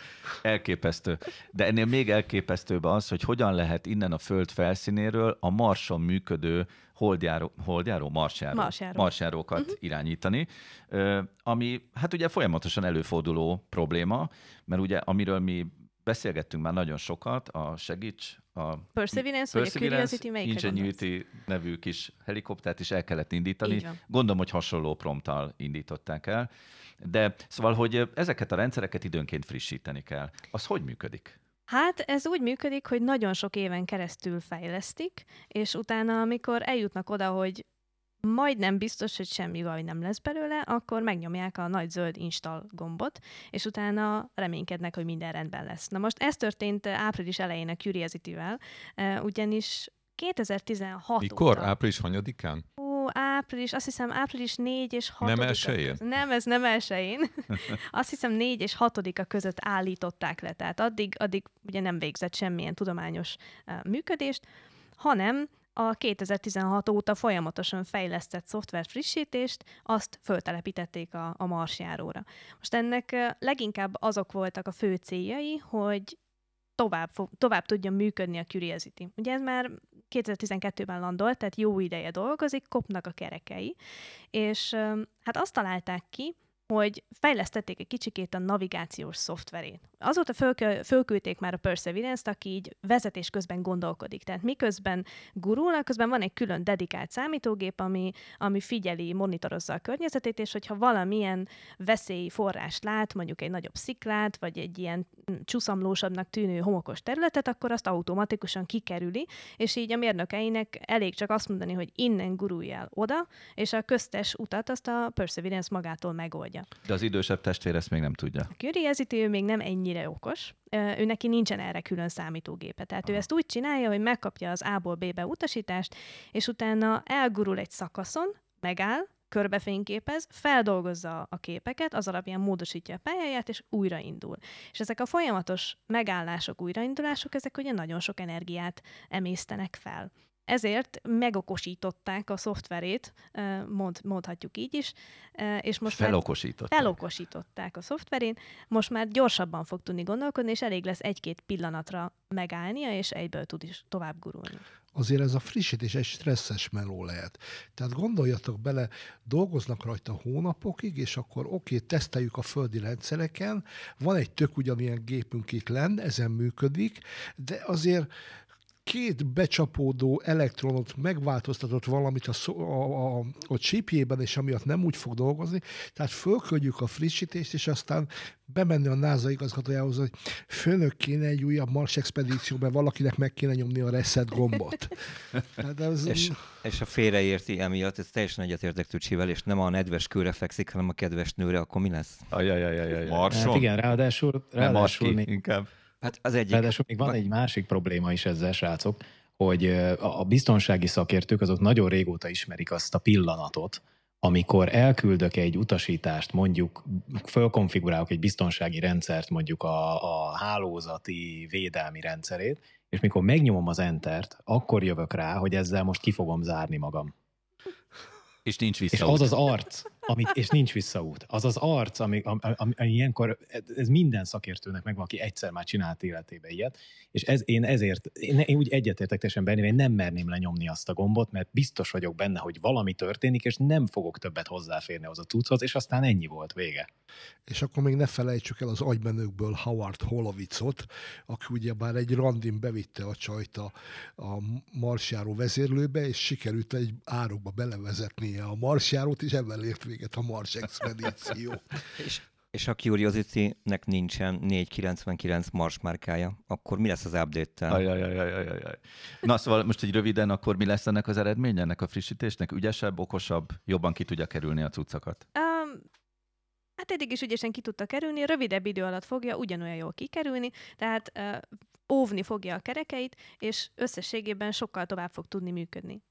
Elképesztő. De ennél még elképesztőbb az, hogy hogyan lehet innen a Föld felszínéről a Marson működő holdjáró, holdjáró marsjáró, Marsjáró. marsjárókat uh-huh. irányítani, ami hát ugye folyamatosan előforduló probléma, mert ugye amiről mi beszélgettünk már nagyon sokat, a segíts, a Perseverance, vagy a Curiosity, melyikre Ingenuity nevű kis helikoptert is el kellett indítani. Gondolom, hogy hasonló prompttal indították el. De szóval, hogy ezeket a rendszereket időnként frissíteni kell. Az hogy működik? Hát ez úgy működik, hogy nagyon sok éven keresztül fejlesztik, és utána, amikor eljutnak oda, hogy majdnem biztos, hogy semmi baj nem lesz belőle, akkor megnyomják a nagy zöld install gombot, és utána reménykednek, hogy minden rendben lesz. Na most ez történt április elején a Curiosity-vel, ugyanis 2016 Mikor? Óta, Április hanyadikán? Ó, április, azt hiszem április 4 és 6 Nem elsőjén? Nem, ez nem elsőjén. [laughs] azt hiszem 4 és 6 között állították le, tehát addig, addig ugye nem végzett semmilyen tudományos uh, működést, hanem a 2016 óta folyamatosan fejlesztett szoftver frissítést, azt föltelepítették a, a marsjáróra. Most ennek leginkább azok voltak a fő céljai, hogy tovább, tovább tudjon működni a Curiosity. Ugye ez már 2012-ben landolt, tehát jó ideje dolgozik, kopnak a kerekei, és hát azt találták ki, hogy fejlesztették egy kicsikét a navigációs szoftverét. Azóta fölkö- fölküldték már a Perseverance-t, aki így vezetés közben gondolkodik. Tehát miközben gurul, közben van egy külön dedikált számítógép, ami, ami figyeli, monitorozza a környezetét, és hogyha valamilyen veszélyforrást lát, mondjuk egy nagyobb sziklát, vagy egy ilyen csúszamlósabbnak tűnő homokos területet, akkor azt automatikusan kikerüli, és így a mérnökeinek elég csak azt mondani, hogy innen gurulj el oda, és a köztes utat azt a Perseverance magától megoldja tudja. De az idősebb testvér ezt még nem tudja. A Curiosity ő még nem ennyire okos, ő neki nincsen erre külön számítógépe. Tehát Aha. ő ezt úgy csinálja, hogy megkapja az A-ból B-be utasítást, és utána elgurul egy szakaszon, megáll, körbefényképez, feldolgozza a képeket, az alapján módosítja a pályáját, és újraindul. És ezek a folyamatos megállások, újraindulások, ezek ugye nagyon sok energiát emésztenek fel. Ezért megokosították a szoftverét, mond, mondhatjuk így is, és most felokosították. felokosították a szoftverét, most már gyorsabban fog tudni gondolkodni, és elég lesz egy-két pillanatra megállnia, és egyből tud is tovább gurulni azért ez a frissítés egy stresszes meló lehet. Tehát gondoljatok bele, dolgoznak rajta hónapokig, és akkor oké, okay, teszteljük a földi rendszereken, van egy tök ugyanilyen gépünk itt lenn, ezen működik, de azért két becsapódó elektronot megváltoztatott valamit a, a, a, a chipjében, és amiatt nem úgy fog dolgozni, tehát fölködjük a frissítést, és aztán bemenni a NASA igazgatójához, hogy főnök kéne egy újabb Mars expedícióban, valakinek meg kéne nyomni a reset gombot. [laughs] hát ez... és, és a félreérti emiatt, ez teljesen egyetértek Tücsivel, és nem a nedves kőre fekszik, hanem a kedves nőre, akkor mi lesz? Ajajajajaj. Marson? Hát igen, ráadásul, ráadásul még... inkább. Hát az egyik. Ráadásul még van egy másik probléma is ezzel, srácok, hogy a biztonsági szakértők azok nagyon régóta ismerik azt a pillanatot, amikor elküldök egy utasítást, mondjuk fölkonfigurálok egy biztonsági rendszert, mondjuk a, a hálózati védelmi rendszerét, és mikor megnyomom az entert, akkor jövök rá, hogy ezzel most ki fogom zárni magam. És nincs visszaút. És az az arc, amit, és nincs visszaút. Az az arc, ami, ami, ami, ami ilyenkor, ez minden szakértőnek megvan, aki egyszer már csinált életébe ilyet, és ez, én ezért, én, én úgy egyetértek teljesen benne, hogy nem merném lenyomni azt a gombot, mert biztos vagyok benne, hogy valami történik, és nem fogok többet hozzáférni az a cucchoz, és aztán ennyi volt vége. És akkor még ne felejtsük el az agymenőkből Howard Holovitzot, aki ugye bár egy randin bevitte a csajt a, a marsjáró vezérlőbe, és sikerült egy árokba belevezetnie a marsjárót, és ebben ért véget a Mars expedíció. [laughs] és, és a Curiosity-nek nincsen 499 Mars márkája, akkor mi lesz az update-tel? Na szóval most egy röviden, akkor mi lesz ennek az eredménye, ennek a frissítésnek? Ügyesebb, okosabb, jobban ki tudja kerülni a cuccakat? Um, hát eddig is ügyesen ki tudta kerülni, rövidebb idő alatt fogja ugyanolyan jól kikerülni, tehát uh, óvni fogja a kerekeit, és összességében sokkal tovább fog tudni működni.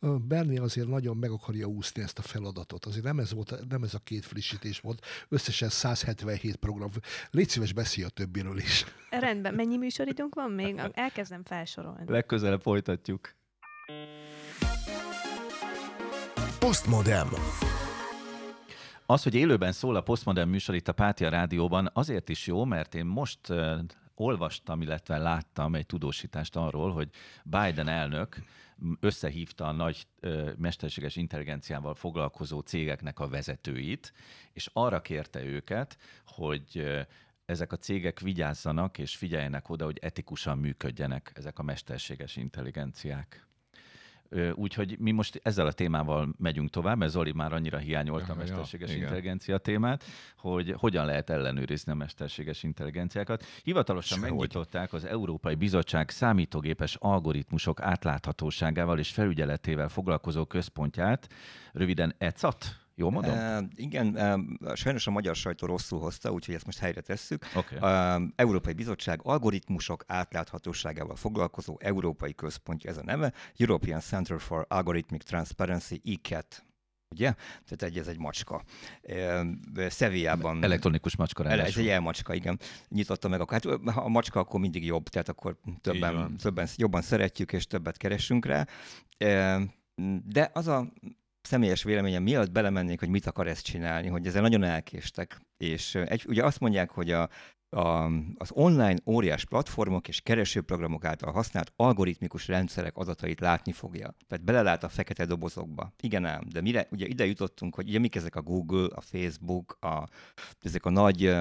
Bernie azért nagyon meg akarja úszni ezt a feladatot. Azért nem ez, volt, nem ez a két frissítés volt, összesen 177 program. Légy szíves, beszélj a többiről is. [laughs] Rendben, mennyi műsoridőnk van még? Elkezdem felsorolni. Legközelebb folytatjuk. Postmodem. Az, hogy élőben szól a Postmodern műsor itt a Pátia Rádióban, azért is jó, mert én most olvastam, illetve láttam egy tudósítást arról, hogy Biden elnök összehívta a nagy ö, mesterséges intelligenciával foglalkozó cégeknek a vezetőit, és arra kérte őket, hogy ezek a cégek vigyázzanak és figyeljenek oda, hogy etikusan működjenek ezek a mesterséges intelligenciák. Úgyhogy mi most ezzel a témával megyünk tovább, mert Zoli már annyira hiányolta a mesterséges ja, intelligencia témát, hogy hogyan lehet ellenőrizni a mesterséges intelligenciákat. Hivatalosan Sehogy. megnyitották az Európai Bizottság számítógépes algoritmusok átláthatóságával és felügyeletével foglalkozó központját, röviden ECAT, Jó mondom? Uh, igen, uh, sajnos a magyar sajtó rosszul hozta, úgyhogy ezt most helyre tesszük. Okay. Uh, Európai Bizottság algoritmusok átláthatóságával foglalkozó Európai Központja ez a neve, European Center for Algorithmic Transparency, ECAT ugye? Tehát egy, ez egy macska. Szeviában... Elektronikus macska Ez egy elmacska, igen. Nyitotta meg, hát ha a macska, akkor mindig jobb, tehát akkor többen, többen jobban szeretjük, és többet keresünk rá. De az a személyes véleményem, mielőtt belemennék, hogy mit akar ezt csinálni, hogy ezzel nagyon elkéstek. És egy, ugye azt mondják, hogy a, a, az online óriás platformok és keresőprogramok által használt algoritmikus rendszerek adatait látni fogja. Tehát belelát a fekete dobozokba. Igen ám, de mire, ugye ide jutottunk, hogy ugye mik ezek a Google, a Facebook, a, ezek a nagy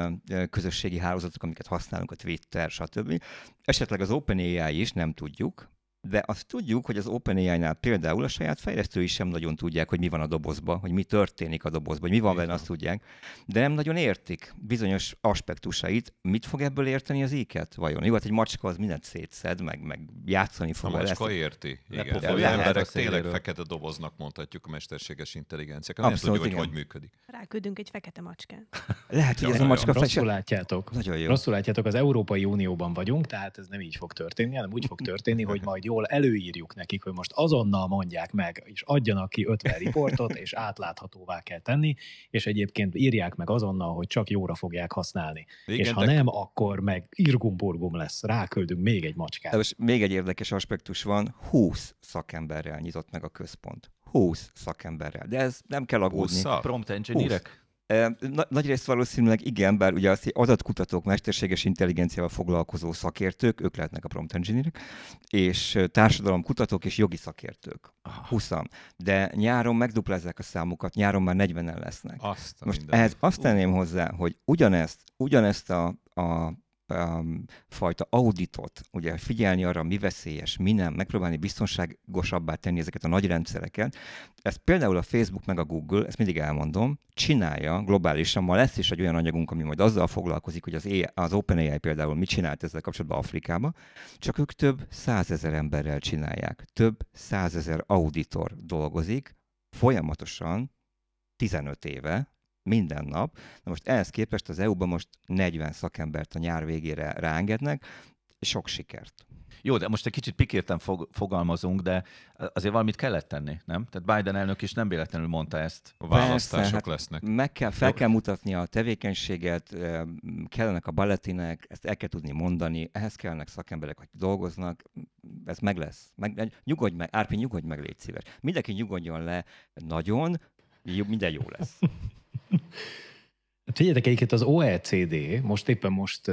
közösségi hálózatok, amiket használunk, a Twitter, stb. Esetleg az OpenAI is, nem tudjuk, de azt tudjuk, hogy az OpenAI-nál például a saját fejlesztői sem nagyon tudják, hogy mi van a dobozban, hogy mi történik a dobozban, hogy mi van benne, azt tudják, de nem nagyon értik bizonyos aspektusait. Mit fog ebből érteni az éket vajon? Jó, hát egy macska az mindent szétszed, meg, meg játszani fog. A macska lesz. érti. Igen. De az emberek tényleg fekete doboznak mondhatjuk a mesterséges intelligenciákat. Nem tudjuk, hogy hogy működik. Ráküldünk egy fekete macskát. Lehet, hogy ez a macska Rosszul látjátok. Nagyon jó. Rosszul látjátok, az Európai Unióban vagyunk, tehát ez nem így fog történni, hanem úgy fog történni, hogy majd jól előírjuk nekik, hogy most azonnal mondják meg, és adjanak ki 50 riportot, és átláthatóvá kell tenni, és egyébként írják meg azonnal, hogy csak jóra fogják használni. Igen, és ha de... nem, akkor meg irgumburgum lesz, ráküldünk még egy macskát. És még egy érdekes aspektus van, 20 szakemberrel nyitott meg a központ. 20 szakemberrel. De ez nem kell aggódni. 20 Prompt engineerek? Na, nagyrészt valószínűleg igen, bár ugye azt adatkutatók, mesterséges intelligenciával foglalkozó szakértők, ők lehetnek a prompt engineerek, és társadalomkutatók és jogi szakértők. 20 De nyáron megduplázzák a számukat, nyáron már 40-en lesznek. Azt Most ehhez azt tenném hozzá, hogy ugyanezt, ugyanezt a, a um, fajta auditot, ugye figyelni arra, mi veszélyes, mi nem, megpróbálni biztonságosabbá tenni ezeket a nagy rendszereket. Ezt például a Facebook meg a Google, ezt mindig elmondom, csinálja globálisan. Ma lesz is egy olyan anyagunk, ami majd azzal foglalkozik, hogy az, AI, az OpenAI például mit csinált ezzel kapcsolatban Afrikába, csak ők több százezer emberrel csinálják. Több százezer auditor dolgozik, folyamatosan 15 éve, minden nap. Na most ehhez képest az EU-ban most 40 szakembert a nyár végére ráengednek, sok sikert. Jó, de most egy kicsit pikérten fog, fogalmazunk, de azért valamit kellett tenni, nem? Tehát Biden elnök is nem véletlenül mondta ezt. A választások Persze, hát lesznek. Meg kell, fel kell mutatni a tevékenységet, kellenek a balletinek, ezt el kell tudni mondani, ehhez kellnek szakemberek, hogy dolgoznak, ez meg lesz. Meg, nyugodj meg, Árpi, nyugodj meg, légy szíves. Mindenki nyugodjon le nagyon, minden jó lesz. [laughs] Hát figyeljetek, egyébként az OECD most éppen most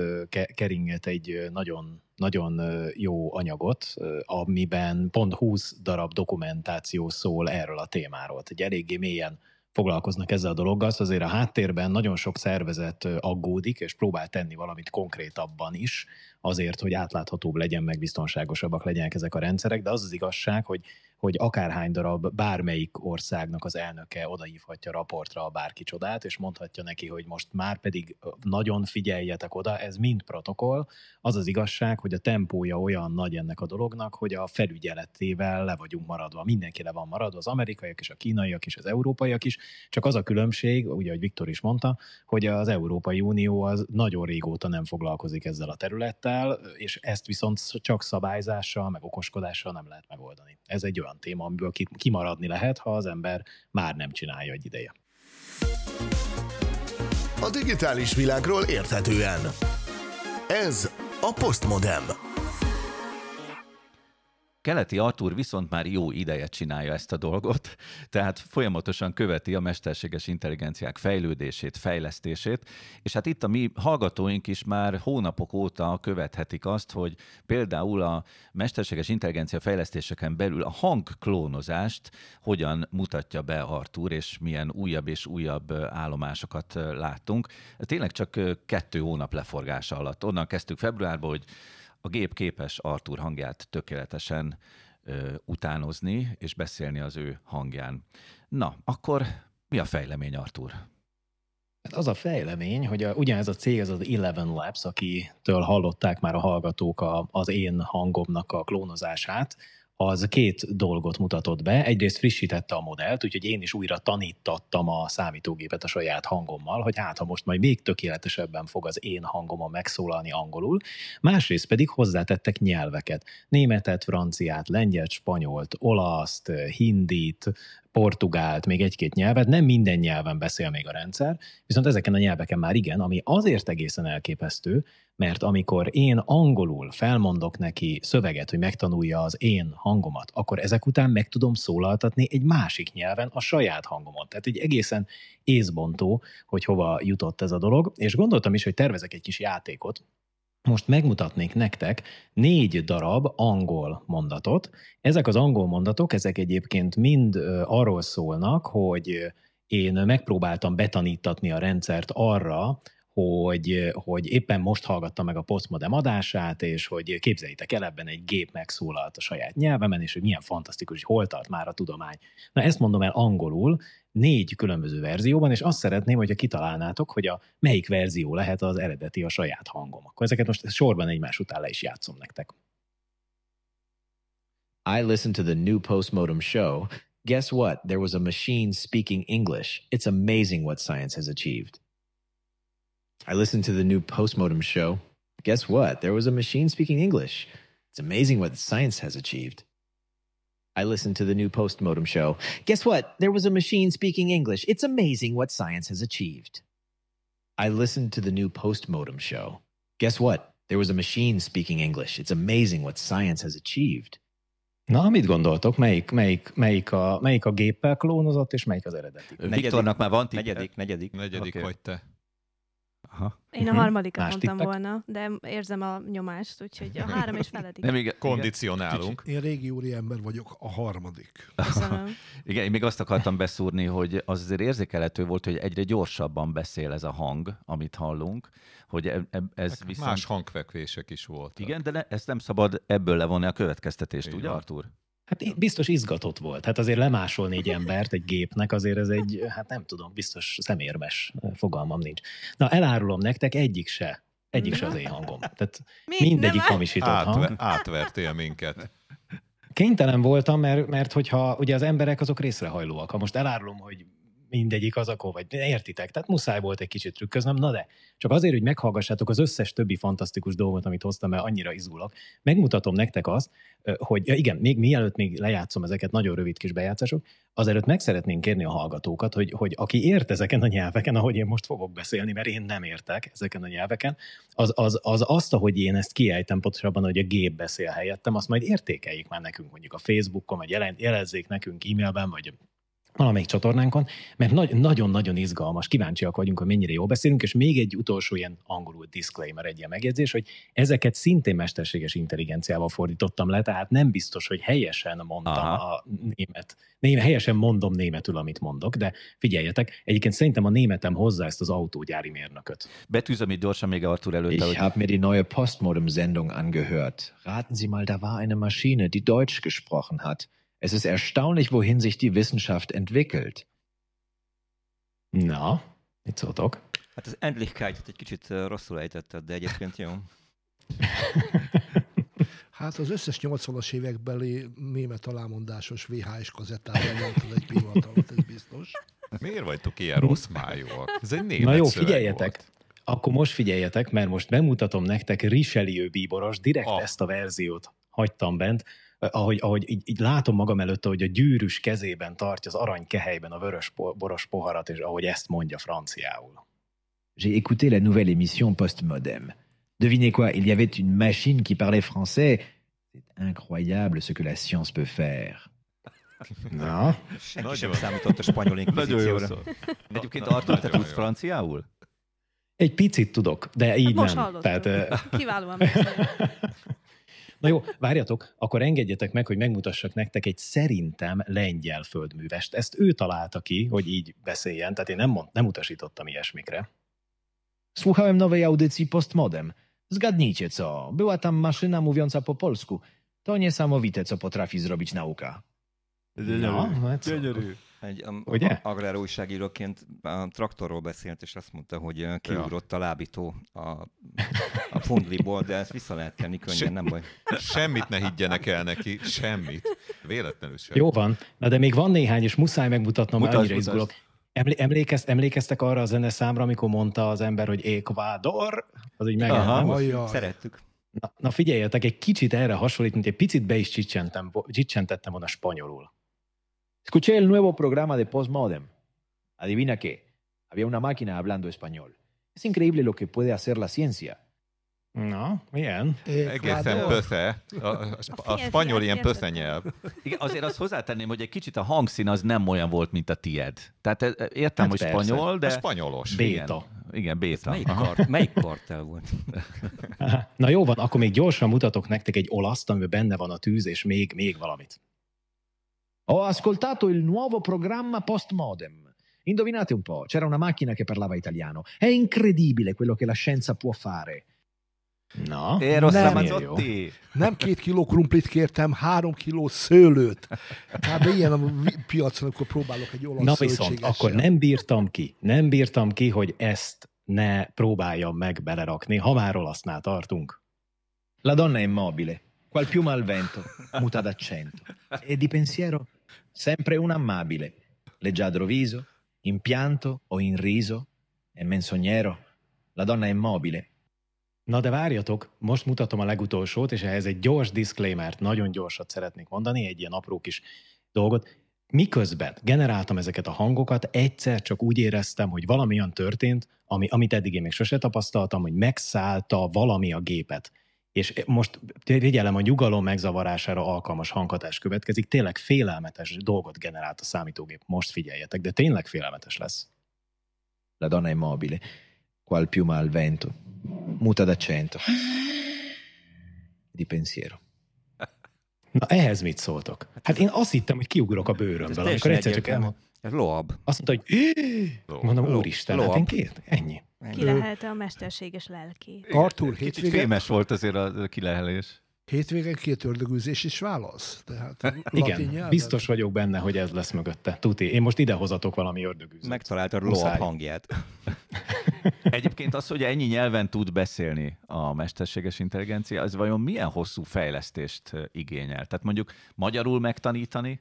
keringet egy nagyon, nagyon jó anyagot, amiben pont 20 darab dokumentáció szól erről a témáról. Egy eléggé mélyen foglalkoznak ezzel a dologgal, az azért a háttérben nagyon sok szervezet aggódik, és próbál tenni valamit konkrétabban is, azért, hogy átláthatóbb legyen, meg biztonságosabbak legyenek ezek a rendszerek, de az az igazság, hogy hogy akárhány darab bármelyik országnak az elnöke odahívhatja raportra a bárki csodát, és mondhatja neki, hogy most már pedig nagyon figyeljetek oda, ez mind protokoll. Az az igazság, hogy a tempója olyan nagy ennek a dolognak, hogy a felügyeletével le vagyunk maradva. Mindenki le van maradva, az amerikaiak és a kínaiak és az európaiak is. Csak az a különbség, ugye, ahogy Viktor is mondta, hogy az Európai Unió az nagyon régóta nem foglalkozik ezzel a területtel, és ezt viszont csak szabályzással, meg okoskodással nem lehet megoldani. Ez egy olyan olyan téma, amiből kimaradni lehet, ha az ember már nem csinálja egy ideje. A digitális világról érthetően. Ez a Postmodem. Keleti Artur viszont már jó ideje csinálja ezt a dolgot, [laughs] tehát folyamatosan követi a mesterséges intelligenciák fejlődését, fejlesztését, és hát itt a mi hallgatóink is már hónapok óta követhetik azt, hogy például a mesterséges intelligencia fejlesztéseken belül a hangklónozást hogyan mutatja be Artur, és milyen újabb és újabb állomásokat láttunk. Tényleg csak kettő hónap leforgása alatt. Onnan kezdtük februárban, hogy a gép képes Artur hangját tökéletesen ö, utánozni és beszélni az ő hangján. Na, akkor mi a fejlemény, Artur? Hát az a fejlemény, hogy a, ugyanez a cég, ez az Eleven Labs, akitől hallották már a hallgatók a, az én hangomnak a klónozását, az két dolgot mutatott be. Egyrészt frissítette a modellt, úgyhogy én is újra tanítattam a számítógépet a saját hangommal, hogy hát ha most majd még tökéletesebben fog az én hangomon megszólalni angolul. Másrészt pedig hozzátettek nyelveket. Németet, franciát, lengyelt, spanyolt, olaszt, hindit, portugált, még egy-két nyelvet, nem minden nyelven beszél még a rendszer, viszont ezeken a nyelveken már igen, ami azért egészen elképesztő, mert amikor én angolul felmondok neki szöveget, hogy megtanulja az én hangomat, akkor ezek után meg tudom szólaltatni egy másik nyelven a saját hangomot. Tehát egy egészen észbontó, hogy hova jutott ez a dolog, és gondoltam is, hogy tervezek egy kis játékot, most megmutatnék nektek négy darab angol mondatot. Ezek az angol mondatok, ezek egyébként mind arról szólnak, hogy én megpróbáltam betanítatni a rendszert arra, hogy, hogy éppen most hallgattam meg a Postmodem adását, és hogy képzeljétek el, ebben egy gép megszólalt a saját nyelvemen, és hogy milyen fantasztikus, hogy hol tart már a tudomány. Na ezt mondom el angolul, négy különböző verzióban, és azt szeretném, hogyha kitalálnátok, hogy a melyik verzió lehet az eredeti a saját hangom. Akkor ezeket most sorban egymás után le is játszom nektek. I listened to the new Postmodem show. Guess what? There was a machine speaking English. It's amazing what science has achieved. I listened to the new Postmodem show. Guess what? There was a machine speaking English. It's amazing what science has achieved. I listened to the new Postmodem show. Guess what? There was a machine speaking English. It's amazing what science has achieved. I listened to the new Postmodem show. Guess what? There was a machine speaking English. It's amazing what science has achieved. Na, mit gondoltok? Melyik, melyik, melyik, a, melyik a géppel klónozott, és melyik az eredeti? Viktornak már van tippe? Negyedik, negyedik. Negyedik Oké. vagy te. Aha. Én a Mhm. harmadikat Más mondtam tippek? volna, de érzem a nyomást, úgyhogy a három és feledik. Nem, igen, igen, Kondicionálunk. Én régi úri ember vagyok, a harmadik. Köszönöm. [laughs] igen, én még azt akartam beszúrni, hogy az azért érzékelhető volt, hogy egyre gyorsabban beszél ez a hang, amit hallunk, hogy e- e- ez Meg viszont... Más hangfekvések is voltak. Igen, de ne, ezt nem szabad ebből levonni a következtetést, Így ugye. Artur? Hát biztos izgatott volt. Hát azért lemásolni egy embert egy gépnek, azért ez egy, hát nem tudom, biztos szemérmes fogalmam nincs. Na, elárulom nektek, egyik se. Egyik se az én hangom. Tehát Mit? mindegyik hamisított hang. Átve, átvertél minket. Kénytelen voltam, mert, mert hogyha ugye az emberek azok részrehajlóak. Ha most elárulom, hogy mindegyik az akkor, vagy. Értitek, tehát muszáj volt egy kicsit trükköznem, na de csak azért, hogy meghallgassátok az összes többi fantasztikus dolgot, amit hoztam, mert annyira izgulok, megmutatom nektek azt, hogy ja igen, még mielőtt még lejátszom ezeket, nagyon rövid kis bejátszások, azelőtt meg szeretnénk kérni a hallgatókat, hogy, hogy aki ért ezeken a nyelveken, ahogy én most fogok beszélni, mert én nem értek ezeken a nyelveken, az, az, az azt, ahogy én ezt kiejtem, pontosabban, hogy a gép beszél helyettem, azt majd értékeljék már nekünk mondjuk a Facebookon, vagy jelezzék nekünk e-mailben, vagy valamelyik csatornánkon, mert nagy- nagyon-nagyon izgalmas, kíváncsiak vagyunk, hogy mennyire jól beszélünk, és még egy utolsó ilyen angolul disclaimer, egy ilyen megjegyzés, hogy ezeket szintén mesterséges intelligenciával fordítottam le, tehát nem biztos, hogy helyesen mondtam Aha. a német, német, helyesen mondom németül, amit mondok, de figyeljetek, egyébként szerintem a németem hozza ezt az autógyári mérnököt. Betűzöm itt gyorsan még Artur előtte, hogy Ich habe mir die neue Postmodem-Sendung angehört. Raten Sie mal, da war eine Maschine, die Deutsch gesprochen hat. Es ist erstaunlich, wohin sich die Wissenschaft entwickelt. Na, mit szóltok? Hát az Endlichkeit egy kicsit rosszul ejtetted, de egyébként jó. [laughs] Hát az összes 80-as évekbeli német alámondásos VHS kazettát lenyomtad egy pillanat alatt, ez biztos. Miért vagytok ilyen rossz májúak? Ez egy német Na jó, figyeljetek. Volt. Akkor most figyeljetek, mert most bemutatom nektek Richelieu bíboros, direkt Ah. ezt a verziót hagytam bent, ahogy, ahogy így, így látom magam előtt, hogy a gyűrűs kezében tartja az arany kehelyben a vörös po- boros poharat, és ahogy ezt mondja franciául. J'ai écouté la nouvelle émission Postmodem. Devinez quoi, il y avait une machine qui parlait français. C'est incroyable ce que la science peut faire. Na, Senki Nagyon. sem számított a spanyol Nagyon jó inkvizícióra. Egyébként Artur, te tudsz franciául? egy picit tudok, de így Hát most nem. hallottuk. Tehát, eh, Kiválóan. [laughs] Na jó, várjatok, akkor engedjetek meg, hogy megmutassak nektek egy szerintem lengyel földművest. Ezt ő találta ki, hogy így beszéljen, tehát én nem, mond, nem utasítottam ilyesmikre. Słuchałem nowej audycji Postmodem. Zgadnijcie co, była tam maszyna mówiąca po polsku. To niesamowite, co potrafi zrobić nauka. No, hát Gyönyörű. Egy um, Ugye? agrár újságíróként a traktorról beszélt, és azt mondta, hogy uh, kiugrott a lábító a, a fundliból, de ezt vissza lehet kenni könnyen, nem baj. Semmit ne higgyenek el neki, semmit. Véletlenül sem. Jó van, na de még van néhány, és muszáj megmutatnom, Mutasd, annyira izgulok. Emlé- emlékez, emlékeztek arra a zeneszámra, amikor mondta az ember, hogy Ecuador? Az így meg. Aha. Szerettük. Na, na figyeljetek, egy kicsit erre hasonlít, mint egy picit be is csicsentem, csicsentettem volna spanyolul. Escuché el nuevo programa de Postmodern. Adivina qué. Había una máquina hablando español. Es increíble lo que puede hacer la ciencia. Na, milyen? Egészen Ecuador. pösze. A, a, [laughs] a spanyol ilyen pösze nyelv. Igen, azért azt hozzátenném, hogy egy kicsit a hangszín az nem olyan volt, mint a tied. Tehát eh, értem, Hát hogy persze. spanyol, de... A spanyolos. Béta. Igen, béta. Melyik, kart, melyik kartel volt? [laughs] Na jó van, akkor még gyorsan mutatok nektek egy olaszt, amiben benne van a tűz, és még, még valamit. Ho ascoltato il nuovo programma Postmodern. Indovinate un po', c'era una macchina che parlava italiano. È incredibile quello che la scienza può fare. Na, Eros Nem. Ramazzotti! Nem két kiló krumplit kértem, három kiló szőlőt. Kb. ilyen a piacon, amikor próbálok egy olasz Na viszont, akkor nem bírtam ki, nem bírtam ki, hogy ezt ne próbáljam meg belerakni, ha már olasznál tartunk. La donna è immobile, qual piuma al vento, muta d'accento. E di pensiero sempre un amabile, leggiadro viso, in pianto o in riso, è menzognero. La donna è immobile, Na de várjatok, most mutatom a legutolsót, és ehhez egy gyors disclaimert, nagyon gyorsat szeretnék mondani, egy ilyen apró kis dolgot. Miközben generáltam ezeket a hangokat, egyszer csak úgy éreztem, hogy valami olyan történt, ami, amit eddig én még sose tapasztaltam, hogy megszállta valami a gépet. És most figyelem, a nyugalom megzavarására alkalmas hanghatás következik. Tényleg félelmetes dolgot generált a számítógép. Most figyeljetek, de tényleg félelmetes lesz. la donna è immobile, qual piuma al vento, muta d'accento. Di pensiero. [laughs] Na ehhez mit szóltok? Hát én azt hittem, hogy kiugrok a bőrömből, amikor egyszer csak elmondtam. Loab. Azt mondta, hogy [gasps] mondom, úristen, hát én két, ennyi. Ki lehet a mesterséges lelki? Artur, Kicsit hétvége, fémes volt azért a kilehelés. hétvégen két ördögűzés is válasz. Tehát latin Igen, nyelven. biztos vagyok benne, hogy ez lesz mögötte. Tuti, én most idehozatok valami ördögűzőt. Megtaláltad Muszáj. Loab hangját. [laughs] Egyébként az, hogy ennyi nyelven tud beszélni a mesterséges intelligencia, az vajon milyen hosszú fejlesztést ö, igényel? Tehát mondjuk magyarul megtanítani,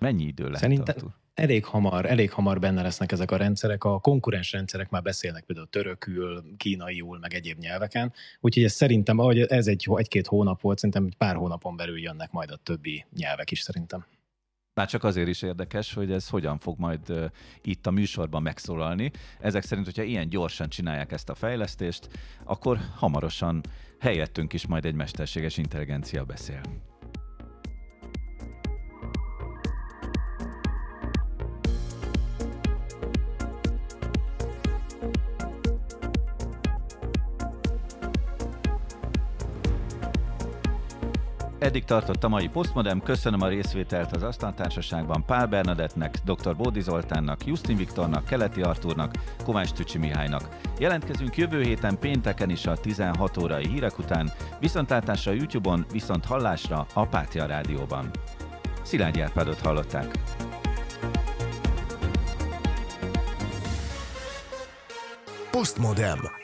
mennyi idő lehet? Szerintem- attól? Elég hamar, elég hamar benne lesznek ezek a rendszerek. A konkurens rendszerek már beszélnek például törökül, kínaiul, meg egyéb nyelveken. Úgyhogy ez szerintem, ahogy ez egy, egy-két hónap volt, szerintem egy pár hónapon belül jönnek majd a többi nyelvek is szerintem. Már csak azért is érdekes, hogy ez hogyan fog majd itt a műsorban megszólalni. Ezek szerint, hogyha ilyen gyorsan csinálják ezt a fejlesztést, akkor hamarosan helyettünk is majd egy mesterséges intelligencia beszél. Eddig tartott a mai Postmodem. Köszönöm a részvételt az Asztaltársaságban Pál Bernadettnek, dr. Bódi Zoltánnak, Justin Viktornak, Keleti Artúrnak, Kovács Tücsi Mihálynak. Jelentkezünk jövő héten pénteken is a 16 órai hírek után, viszontlátásra a YouTube-on, viszont hallásra a Pátia Rádióban. Szilágyi Árpádot hallották. Postmodem.